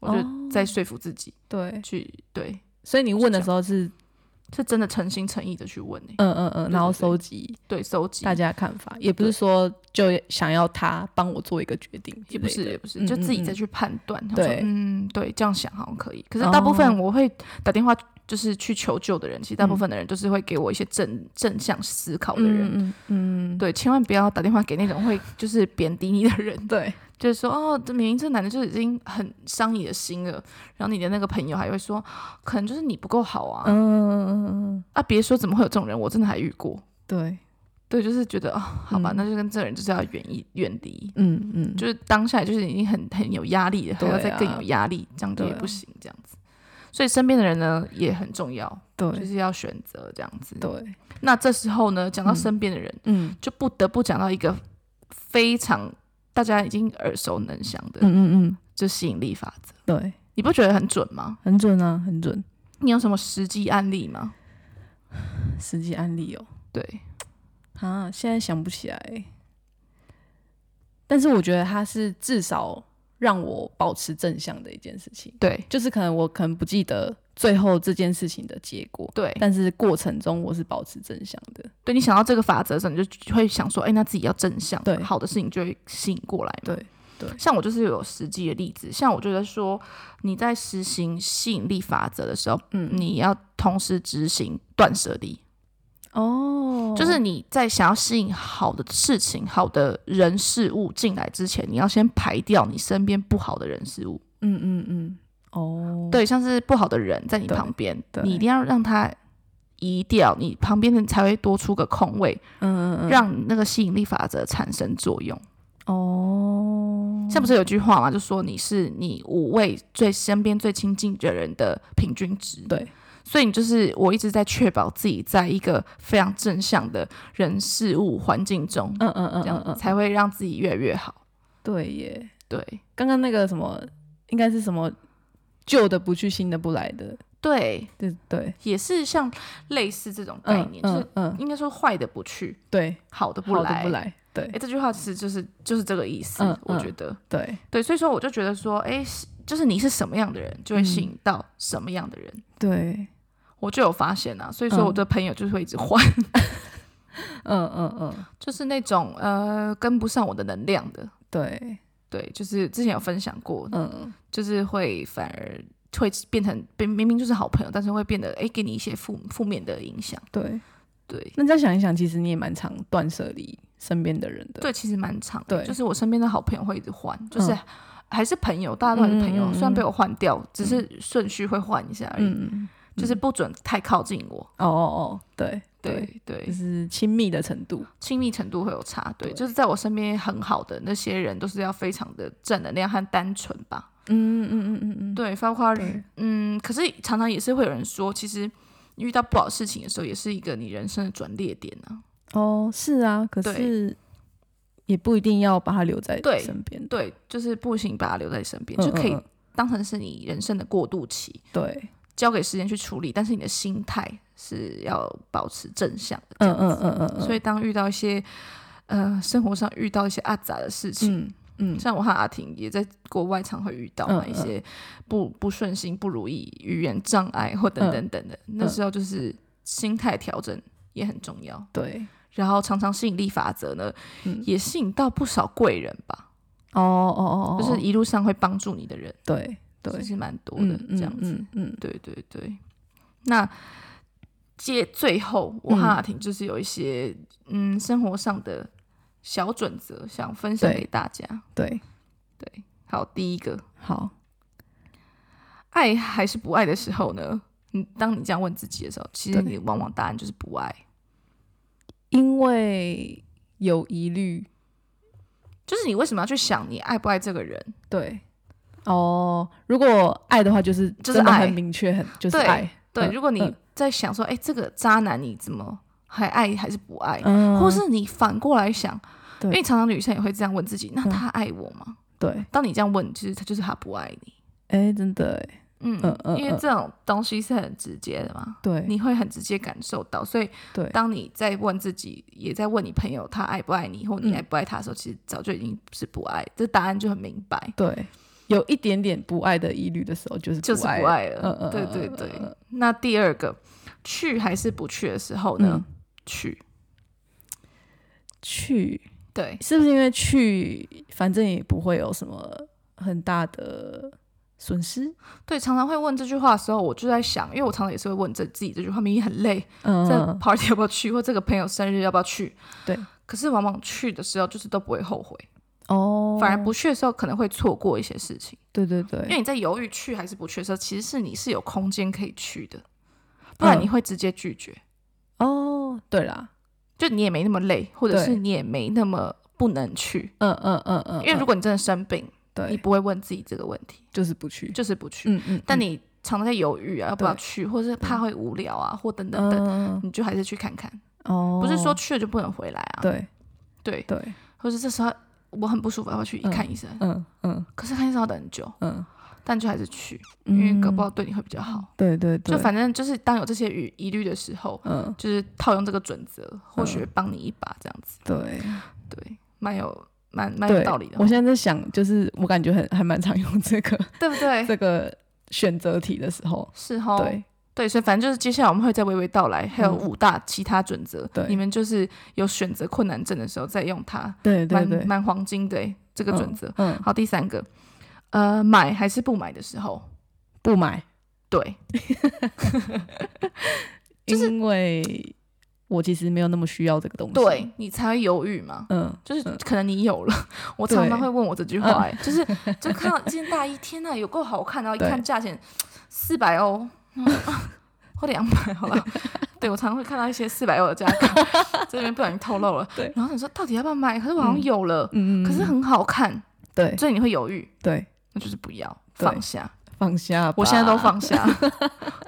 我就在说服自己。对，去对。所以你问的时候是是真的诚心诚意的去问呢？嗯嗯嗯，然后收集对收集大家的看法，也不是说就想要他帮我做一个决定，也不是也不是，就自己再去判断。对，嗯，对，这样想好像可以。可是大部分我会打电话就是去求救的人，其实大部分的人都是会给我一些正正向思考的人。嗯嗯，对，千万不要打电话给那种会就是贬低你的人。对。就是说，哦，这明明这男的就已经很伤你的心了，然后你的那个朋友还会说，可能就是你不够好啊。嗯嗯嗯嗯。啊，别说怎么会有这种人，我真的还遇过。对，对，就是觉得啊、哦，好吧，嗯、那就跟这个人就是要远一远离。嗯嗯。就是当下就是已经很很有压力了，还要再更有压力，啊、这样就也不行，这样子。所以身边的人呢也很重要，对，就是要选择这样子。对。那这时候呢，讲到身边的人，嗯，嗯就不得不讲到一个非常。大家已经耳熟能详的，嗯嗯嗯，就吸引力法则。对，你不觉得很准吗？很准啊，很准。你有什么实际案例吗？实际案例哦，对，啊，现在想不起来。但是我觉得它是至少让我保持正向的一件事情。对，就是可能我可能不记得最后这件事情的结果。对，但是过程中我是保持正向的。对，你想到这个法则的时候，你就会想说，哎、欸，那自己要正向，对，好的事情就会吸引过来。对，对。像我就是有实际的例子，像我觉得说你在实行吸引力法则的时候，嗯，你要同时执行断舍离。哦，就是你在想要吸引好的事情、好的人事物进来之前，你要先排掉你身边不好的人事物。嗯嗯嗯。哦，对，像是不好的人在你旁边，你一定要让他移掉，你旁边的才会多出个空位。嗯嗯嗯。让那个吸引力法则产生作用。哦。像不是有句话嘛，就说你是你五位最身边最亲近的人的平均值。对。所以你就是我一直在确保自己在一个非常正向的人事物环境中，嗯嗯嗯，这样才会让自己越来越好。对耶，对，刚刚那个什么应该是什么旧的不去，新的不来的。对。对对，也是像类似这种概念，就是嗯，应该说坏的不去，对，好的不来，不来。对，哎，这句话其实就是就是这个意思。我觉得，对。对，所以说我就觉得说，哎，就是你是什么样的人，就会吸引到什么样的人。对。我就有发现啊，所以说我的朋友就是会一直换，嗯嗯嗯，就是那种呃跟不上我的能量的，对对，就是之前有分享过，嗯，就是会反而会变成明明明就是好朋友，但是会变得哎给你一些负负面的影响，对。对。那再想一想，其实你也蛮常断舍离身边的人的，对，其实蛮常，对，就是我身边的好朋友会一直换，就是还是朋友，大家都还是朋友，虽然被我换掉，只是顺序会换一下而已。就是不准太靠近我。哦哦哦，对对对，就是亲密的程度，亲密程度会有差。对，就是在我身边很好的那些人，都是要非常的正能量和单纯吧。嗯嗯嗯嗯嗯，对，包括嗯，可是常常也是会有人说，其实遇到不好事情的时候，也是一个你人生的转捩点呢。哦，是啊，可是也不一定要把它留在身边。对，就是不行，把它留在身边，就可以当成是你人生的过渡期。对。交给时间去处理，但是你的心态是要保持正向的。嗯嗯嗯嗯。所以当遇到一些呃生活上遇到一些阿杂的事情，嗯，嗯像我和阿婷也在国外常会遇到嘛，一些不不顺心、不如意、语言障碍或等等等的，嗯、那时候就是心态调整也很重要。对。然后常常吸引力法则呢，嗯、也吸引到不少贵人吧。哦哦哦哦，就是一路上会帮助你的人。对。其实蛮多的，这样子，嗯，嗯，对对对。那接最后，我和阿婷就是有一些嗯生活上的小准则，想分享给大家。对对，好，第一个，好，爱还是不爱的时候呢？你当你这样问自己的时候，其实你往往答案就是不爱，因为有疑虑，就是你为什么要去想你爱不爱这个人？对。哦，如果爱的话，就是就是很明确，很就是爱。对，如果你在想说，哎，这个渣男你怎么还爱还是不爱？嗯，或是你反过来想，因为常常女生也会这样问自己，那他爱我吗？对，当你这样问，其实他就是他不爱你。哎，真的，哎，嗯嗯，因为这种东西是很直接的嘛，对，你会很直接感受到，所以，对，当你在问自己，也在问你朋友他爱不爱你，或你爱不爱他的时候，其实早就已经是不爱，这答案就很明白。对。有一点点不爱的疑虑的时候，就是就是不爱了。嗯嗯，对对对。那第二个，去还是不去的时候呢？去，去，对，是不是因为去，反正也不会有什么很大的损失？对，常常会问这句话的时候，我就在想，因为我常常也是会问这自己这句话，明明很累，嗯，这 party 要不要去，或这个朋友生日要不要去？对，可是往往去的时候，就是都不会后悔。哦，反而不去的时候可能会错过一些事情。对对对，因为你在犹豫去还是不去的时候，其实是你是有空间可以去的，不然你会直接拒绝。哦，对啦，就你也没那么累，或者是你也没那么不能去。嗯嗯嗯嗯，因为如果你真的生病，对，你不会问自己这个问题，就是不去，就是不去。嗯嗯，但你常常在犹豫啊，要不要去，或者是怕会无聊啊，或等等等，你就还是去看看。哦，不是说去了就不能回来啊。对对对，或者这时候。我很不舒服，要去看医生。嗯嗯。可是看医生要等很久。嗯。但就还是去，因为搞不好对你会比较好。嗯、对对对，就反正就是当有这些疑疑虑的时候，嗯，就是套用这个准则，或许帮你一把这样子。对对，蛮有蛮蛮有道理的。我现在在想，就是我感觉很还蛮常用这个，对不对？这个选择题的时候是哈。对对，所以反正就是接下来我们会再娓娓道来，还有五大其他准则。对，你们就是有选择困难症的时候再用它。对对对，蛮黄金的这个准则。嗯，好，第三个。呃，买还是不买的时候，不买。对，就是因为我其实没有那么需要这个东西，对你才会犹豫嘛。嗯，就是可能你有了，我常常会问我这句话，哎，就是就看到这件大衣，天呐，有够好看，然后一看价钱四百欧，或两百，好了。对，我常常会看到一些四百欧的价格，这边不小心透露了。对，然后你说到底要不要买？可是我好像有了，嗯，可是很好看，对，所以你会犹豫，对。那就是不要放下，放下。我现在都放下，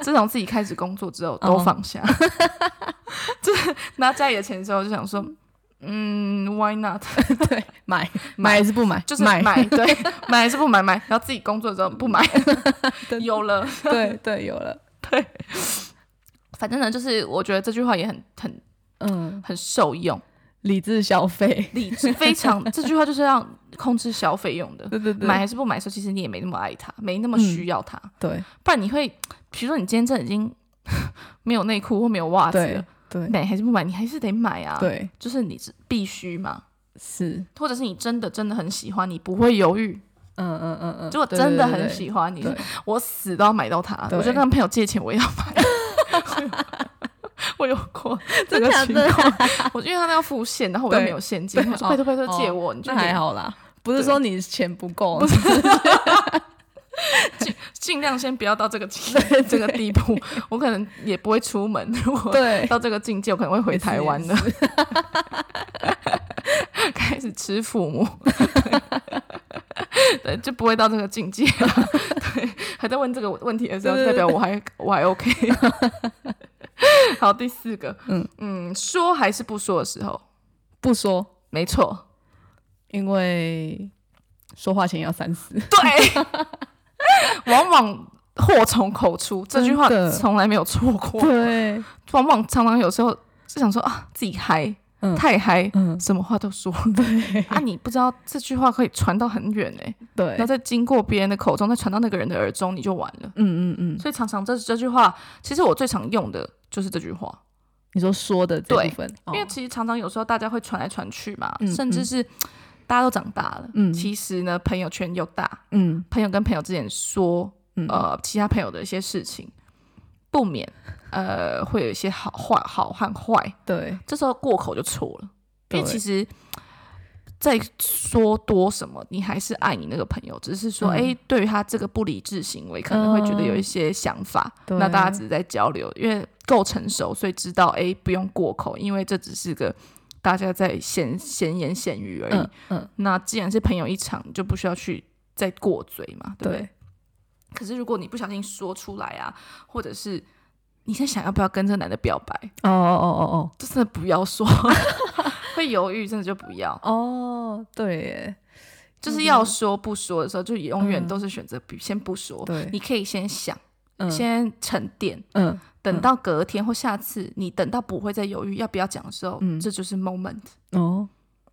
自从自己开始工作之后都放下。就是拿家里的钱之后，就想说，嗯，Why not？对，买买还是不买？就是买，对，买还是不买？买，然后自己工作的时候不买，有了，对对，有了，对。反正呢，就是我觉得这句话也很很嗯很受用。理智消费，理智非常这句话就是让控制消费用的。对对对，买还是不买的时候，其实你也没那么爱它，没那么需要它。对，不然你会，比如说你今天真的已经没有内裤或没有袜子了，对，买还是不买？你还是得买啊。对，就是你是必须嘛。是，或者是你真的真的很喜欢，你不会犹豫。嗯嗯嗯嗯，如果真的很喜欢，你我死都要买到它。我就跟朋友借钱，我也要买。我有过 这个情况，我因为他们要付现，然后我又没有现金，我说拜托拜托借我，你就还好啦，不是说你钱不够，尽尽量先不要到这个这个地步，我可能也不会出门。如果到这个境界，我可能会回台湾的，开始吃父母，对，就不会到这个境界。对，还在问这个问题的时候，代表我还我还 OK。好，第四个，嗯嗯，说还是不说的时候，不说，没错，因为说话前要三思。对，往往祸从口出，这句话从来没有错过。对，往往常常有时候是想说啊，自己嗨。太嗨，嗯，什么话都说，对。啊，你不知道这句话可以传到很远哎，对，然后再经过别人的口中，再传到那个人的耳中，你就完了，嗯嗯嗯，所以常常这这句话，其实我最常用的就是这句话，你说说的这部分，因为其实常常有时候大家会传来传去嘛，甚至是大家都长大了，嗯，其实呢朋友圈又大，嗯，朋友跟朋友之间说，呃，其他朋友的一些事情。不免，呃，会有一些好坏，好和坏。对，这时候过口就错了。因为其实，在说多什么，你还是爱你那个朋友，只是说，哎、嗯，对于他这个不理智行为，可能会觉得有一些想法。嗯、那大家只是在交流，因为够成熟，所以知道，哎，不用过口，因为这只是个大家在闲闲言闲语而已。嗯。嗯，那既然是朋友一场，就不需要去再过嘴嘛，对不对？对可是如果你不小心说出来啊，或者是你在想要不要跟这个男的表白？哦哦哦哦哦，就真的不要说，会犹豫，真的就不要。哦，对耶，就是要说不说的时候，就永远都是选择先不说。对，你可以先想，先沉淀，嗯，等到隔天或下次你等到不会再犹豫要不要讲的时候，这就是 moment 哦，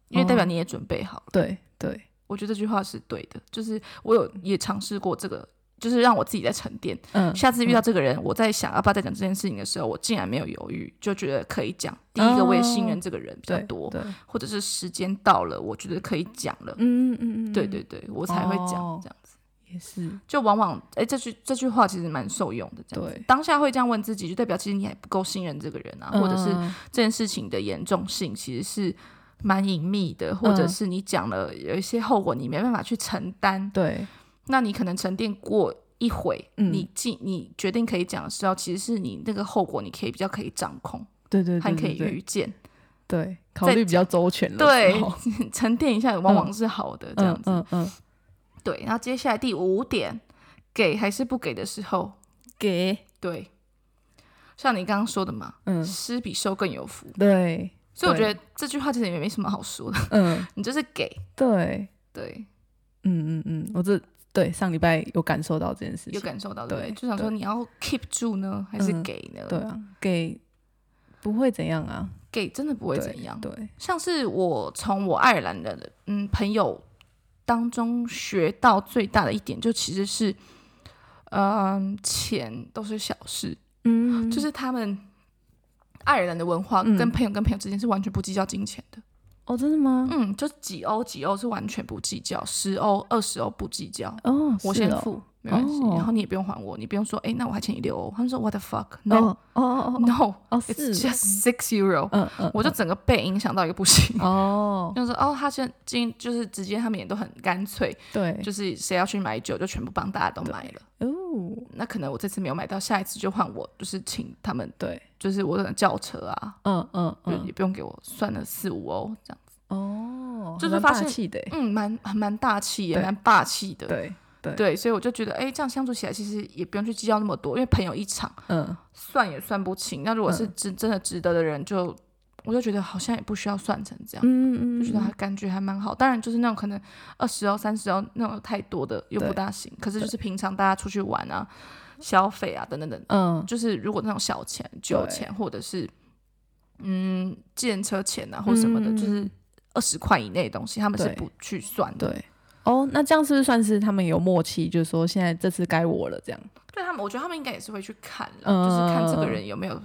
因为代表你也准备好了。对对，我觉得这句话是对的，就是我有也尝试过这个。就是让我自己在沉淀，嗯，下次遇到这个人，我在想要不要再讲这件事情的时候，我竟然没有犹豫，就觉得可以讲。第一个，我也信任这个人比较多，对，或者是时间到了，我觉得可以讲了，嗯嗯嗯，对对对，我才会讲这样。子。也是，就往往哎，这句这句话其实蛮受用的，这样子。当下会这样问自己，就代表其实你还不够信任这个人啊，或者是这件事情的严重性其实是蛮隐秘的，或者是你讲了有一些后果你没办法去承担，对。那你可能沉淀过一回，嗯、你进你决定可以讲的时候，其实是你那个后果，你可以比较可以掌控，对对，还可以预见，对，考虑比较周全了。对，沉淀一下往往是好的，嗯、这样子。嗯嗯，嗯对。然后接下来第五点，给还是不给的时候，给。对，像你刚刚说的嘛，嗯，施比受更有福。对，所以我觉得这句话其实也没什么好说的。嗯，你就是给。对对，嗯嗯嗯，我这。对，上礼拜有感受到这件事情，有感受到对，就想说你要 keep 住呢，还是给呢？嗯、对啊，给不会怎样啊，给真的不会怎样。对，对像是我从我爱尔兰的嗯朋友当中学到最大的一点，就其实是，嗯，钱都是小事，嗯，就是他们爱尔兰的文化跟朋友跟朋友之间是完全不计较金钱的。哦，真的吗？嗯，就几欧几欧是完全不计较，十欧二十欧不计较。哦，我先付，没关系，然后你也不用还我，你不用说，哎，那我还欠你六欧。他们说，What the fuck？No，哦哦哦，No，It's just six euro。嗯嗯，我就整个被影响到一个不行。哦，就是哦，他现在今就是直接他们也都很干脆，对，就是谁要去买酒就全部帮大家都买了。哦，那可能我这次没有买到，下一次就换我，就是请他们对。就是我可能叫车啊，嗯嗯嗯，也不用给我算了四五欧这样子哦，就是发现嗯蛮蛮大气也蛮霸气的，对对对，所以我就觉得哎，这样相处起来其实也不用去计较那么多，因为朋友一场，嗯，算也算不清。那如果是真真的值得的人，就我就觉得好像也不需要算成这样，嗯嗯，就觉得还感觉还蛮好。当然就是那种可能二十哦三十哦那种太多的又不大行，可是就是平常大家出去玩啊。消费啊，等等等，嗯，就是如果那种小钱、酒钱，或者是嗯，计程车钱啊，或什么的，嗯、就是二十块以内的东西，他们是不去算的。对，哦，那这样是不是算是他们有默契？就是说，现在这次该我了，这样。对他们，我觉得他们应该也是会去看了，嗯、就是看这个人有没有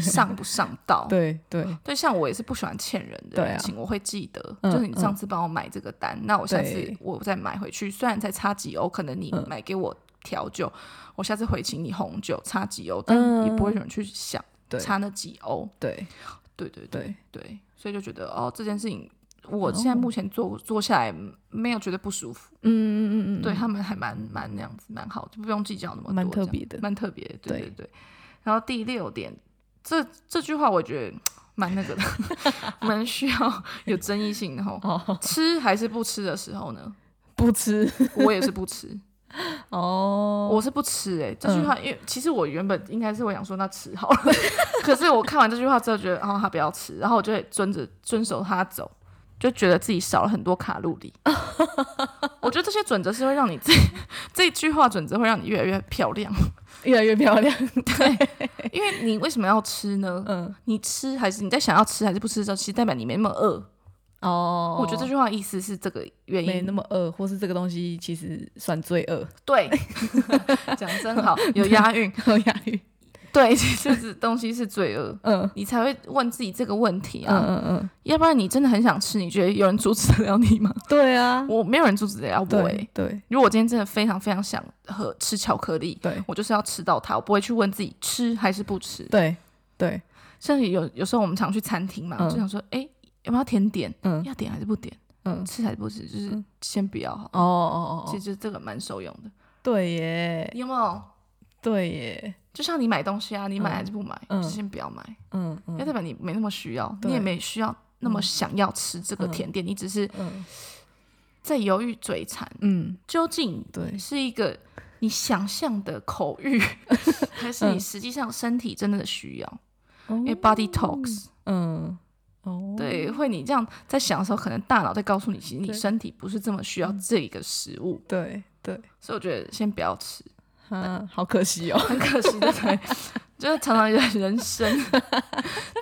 上不上道。对对 对，像我也是不喜欢欠人的人情，啊、我会记得，嗯、就是你上次帮我买这个单，嗯、那我下次我再买回去，虽然才差几欧，可能你买给我调酒。我下次回请你红酒差几欧，但也不会有人去想差那几欧。对，对对对对，所以就觉得哦，这件事情我现在目前做做下来没有觉得不舒服。嗯嗯嗯嗯，对他们还蛮蛮那样子，蛮好，就不用计较那么多，蛮特别的，蛮特别的。对对对。然后第六点，这这句话我觉得蛮那个的，蛮需要有争议性的哦。吃还是不吃的时候呢？不吃，我也是不吃。哦，我是不吃哎，这句话，因为其实我原本应该是我想说那吃好了，可是我看完这句话之后觉得，哦，他不要吃，然后我就会遵着遵守他走，就觉得自己少了很多卡路里。我觉得这些准则是会让你这这句话准则会让你越来越漂亮，越来越漂亮。对，因为你为什么要吃呢？嗯，你吃还是你在想要吃还是不吃的时候，其实代表你没那么饿。哦，oh, 我觉得这句话意思是这个原因，没那么饿，或是这个东西其实算罪恶。对，讲真好，有押韵，有押韵。对，其实是东西是罪恶，嗯，你才会问自己这个问题啊，嗯嗯嗯，要不然你真的很想吃，你觉得有人阻止得了你吗？对啊，我没有人阻止得了我。对，对，如果我今天真的非常非常想喝吃巧克力，对，我就是要吃到它，我不会去问自己吃还是不吃。对对，像有有时候我们常去餐厅嘛，就想说，哎。有没有甜点？嗯，要点还是不点？嗯，吃还是不吃？就是先不要好。哦哦哦，其实这个蛮受用的。对耶。有没有？对耶。就像你买东西啊，你买还是不买？嗯，先不要买。嗯嗯。因为代表你没那么需要，你也没需要那么想要吃这个甜点，你只是在犹豫嘴馋。嗯，究竟对是一个你想象的口欲，还是你实际上身体真的需要？因为 body talks。嗯。对，会你这样在想的时候，可能大脑在告诉你，其实你身体不是这么需要这个食物。对对，所以我觉得先不要吃，嗯，好可惜哦，很可惜的，对，就是常常有人生，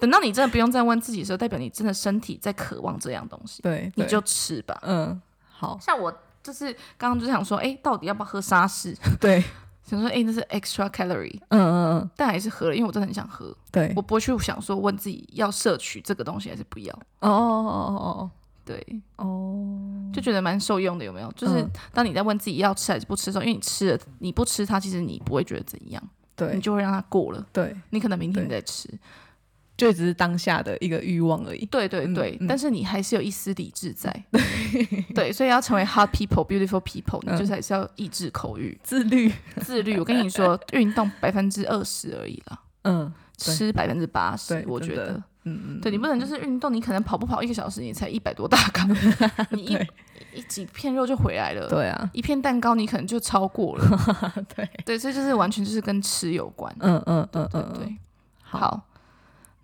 等到你真的不用再问自己的时候，代表你真的身体在渴望这样东西，对，你就吃吧。嗯，好，像我就是刚刚就想说，哎，到底要不要喝沙士？对。想说，哎、欸，那是 extra calorie，嗯嗯嗯，但还是喝了，因为我真的很想喝。对，我不会去想说问自己要摄取这个东西还是不要。哦哦哦哦哦，对，哦，就觉得蛮受用的，有没有？就是当你在问自己要吃还是不吃的时候，因为你吃了，你不吃它，其实你不会觉得怎样，对，你就会让它过了。对，你可能明天再吃。就只是当下的一个欲望而已。对对对，但是你还是有一丝理智在。对，所以要成为 hard people, beautiful people，你就是还是要抑制口欲，自律，自律。我跟你说，运动百分之二十而已啦。嗯，吃百分之八十，我觉得。嗯嗯。对，你不能就是运动，你可能跑不跑一个小时，你才一百多大卡，你一一几片肉就回来了。对啊。一片蛋糕你可能就超过了。对对，所以就是完全就是跟吃有关。嗯嗯嗯嗯对。好。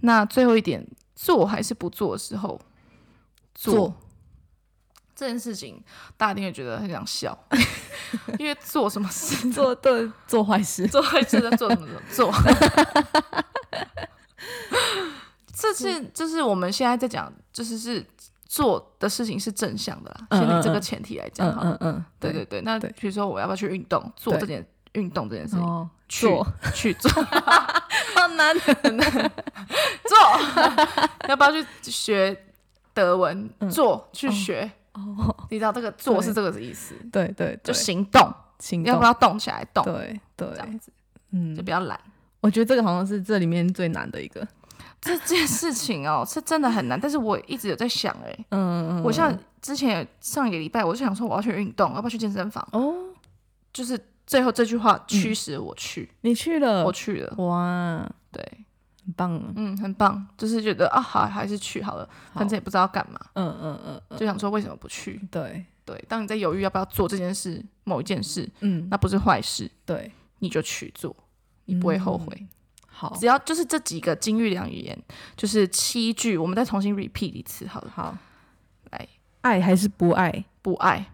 那最后一点，做还是不做的时候，做，做这件事情，大家一定会觉得很想笑，因为做什么事做对做坏事，做坏事在做什么做。这是就是我们现在在讲，就是是做的事情是正向的啦。先以这个前提来讲，嗯，嗯嗯，对对对。那比如说我要不要去运动，做这件运动这件事情，去去做，好难很难 做。要不要去学德文？做去学。哦，你知道这个做是这个意思？对对，就行动，行动要不要动起来？动，对对，这样子，嗯，就比较懒。我觉得这个好像是这里面最难的一个。这件事情哦，是真的很难，但是我一直有在想，哎，嗯嗯，我像之前上一个礼拜，我就想说我要去运动，要不要去健身房？哦，就是最后这句话驱使我去，你去了，我去了，哇，对，很棒，嗯，很棒，就是觉得啊，好，还是去好了，反正也不知道干嘛，嗯嗯嗯，就想说为什么不去？对对，当你在犹豫要不要做这件事，某一件事，嗯，那不是坏事，对，你就去做，你不会后悔。好，只要就是这几个金玉良语言，就是七句，我们再重新 repeat 一次，好了。好，来，爱还是不爱？不爱。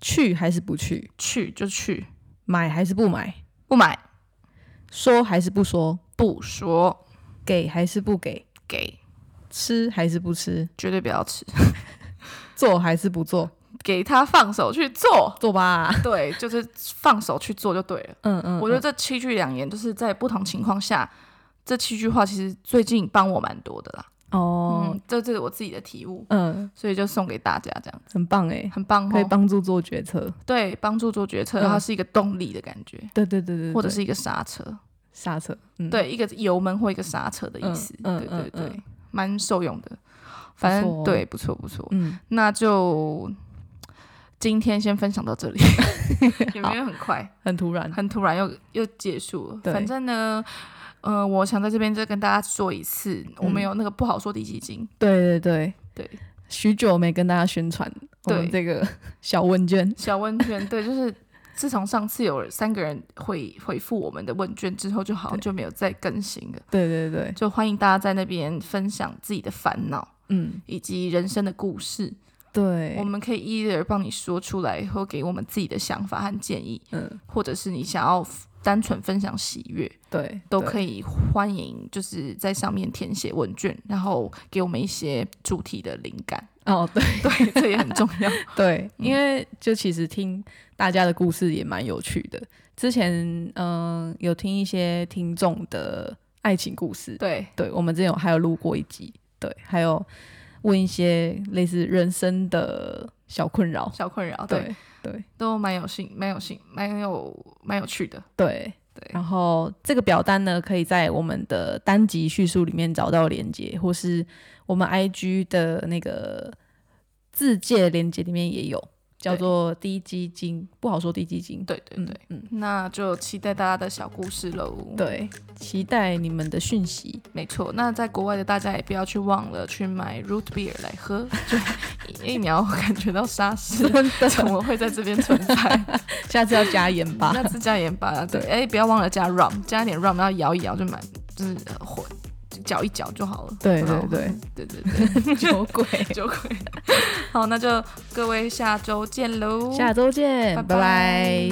去还是不去？去就去。买还是不买？不买。说还是不说？不说。给还是不给？给。吃还是不吃？绝对不要吃。做还是不做？给他放手去做，做吧。对，就是放手去做就对了。嗯嗯，我觉得这七句两言，就是在不同情况下，这七句话其实最近帮我蛮多的啦。哦，这这是我自己的体悟。嗯，所以就送给大家这样子，很棒哎，很棒，可以帮助做决策。对，帮助做决策，它是一个动力的感觉。对对对对，或者是一个刹车，刹车。对，一个油门或一个刹车的意思。对对对，蛮受用的。反正对，不错不错。嗯，那就。今天先分享到这里，有没有很快？很突然，很突然又又结束了。反正呢，呃，我想在这边再跟大家说一次，嗯、我们有那个不好说的基金。对对对对，许久没跟大家宣传我们这个 小问卷。小问卷，对，就是自从上次有三个人回回复我们的问卷之后，就好像就没有再更新了。对对对，就欢迎大家在那边分享自己的烦恼，嗯，以及人生的故事。对，我们可以一一帮你说出来，或给我们自己的想法和建议，嗯，或者是你想要单纯分享喜悦，对，都可以欢迎，就是在上面填写问卷，然后给我们一些主题的灵感。哦，对 对，这也很重要。对，因为就其实听大家的故事也蛮有趣的。之前嗯、呃，有听一些听众的爱情故事，对，对我们之前有还有录过一集，对，还有。问一些类似人生的小困扰，小困扰，对对，都蛮有兴，蛮有兴，蛮有蛮有趣的，对对。然后这个表单呢，可以在我们的单集叙述里面找到连接，或是我们 IG 的那个自介连接里面也有。叫做低基金，不好说低基金。对对对，嗯，那就期待大家的小故事喽。对，期待你们的讯息。没错，那在国外的大家也不要去忘了去买 root beer 来喝，就一秒感觉到沙士 怎么会在这边存在？下次要加盐巴，下次加盐巴。对，哎，不要忘了加 rum，加一点 rum，然后摇一摇就满，就是混。搅一搅就好了。对对对对对对，酒鬼 酒鬼。好，那就各位下周见喽！下周见，拜拜。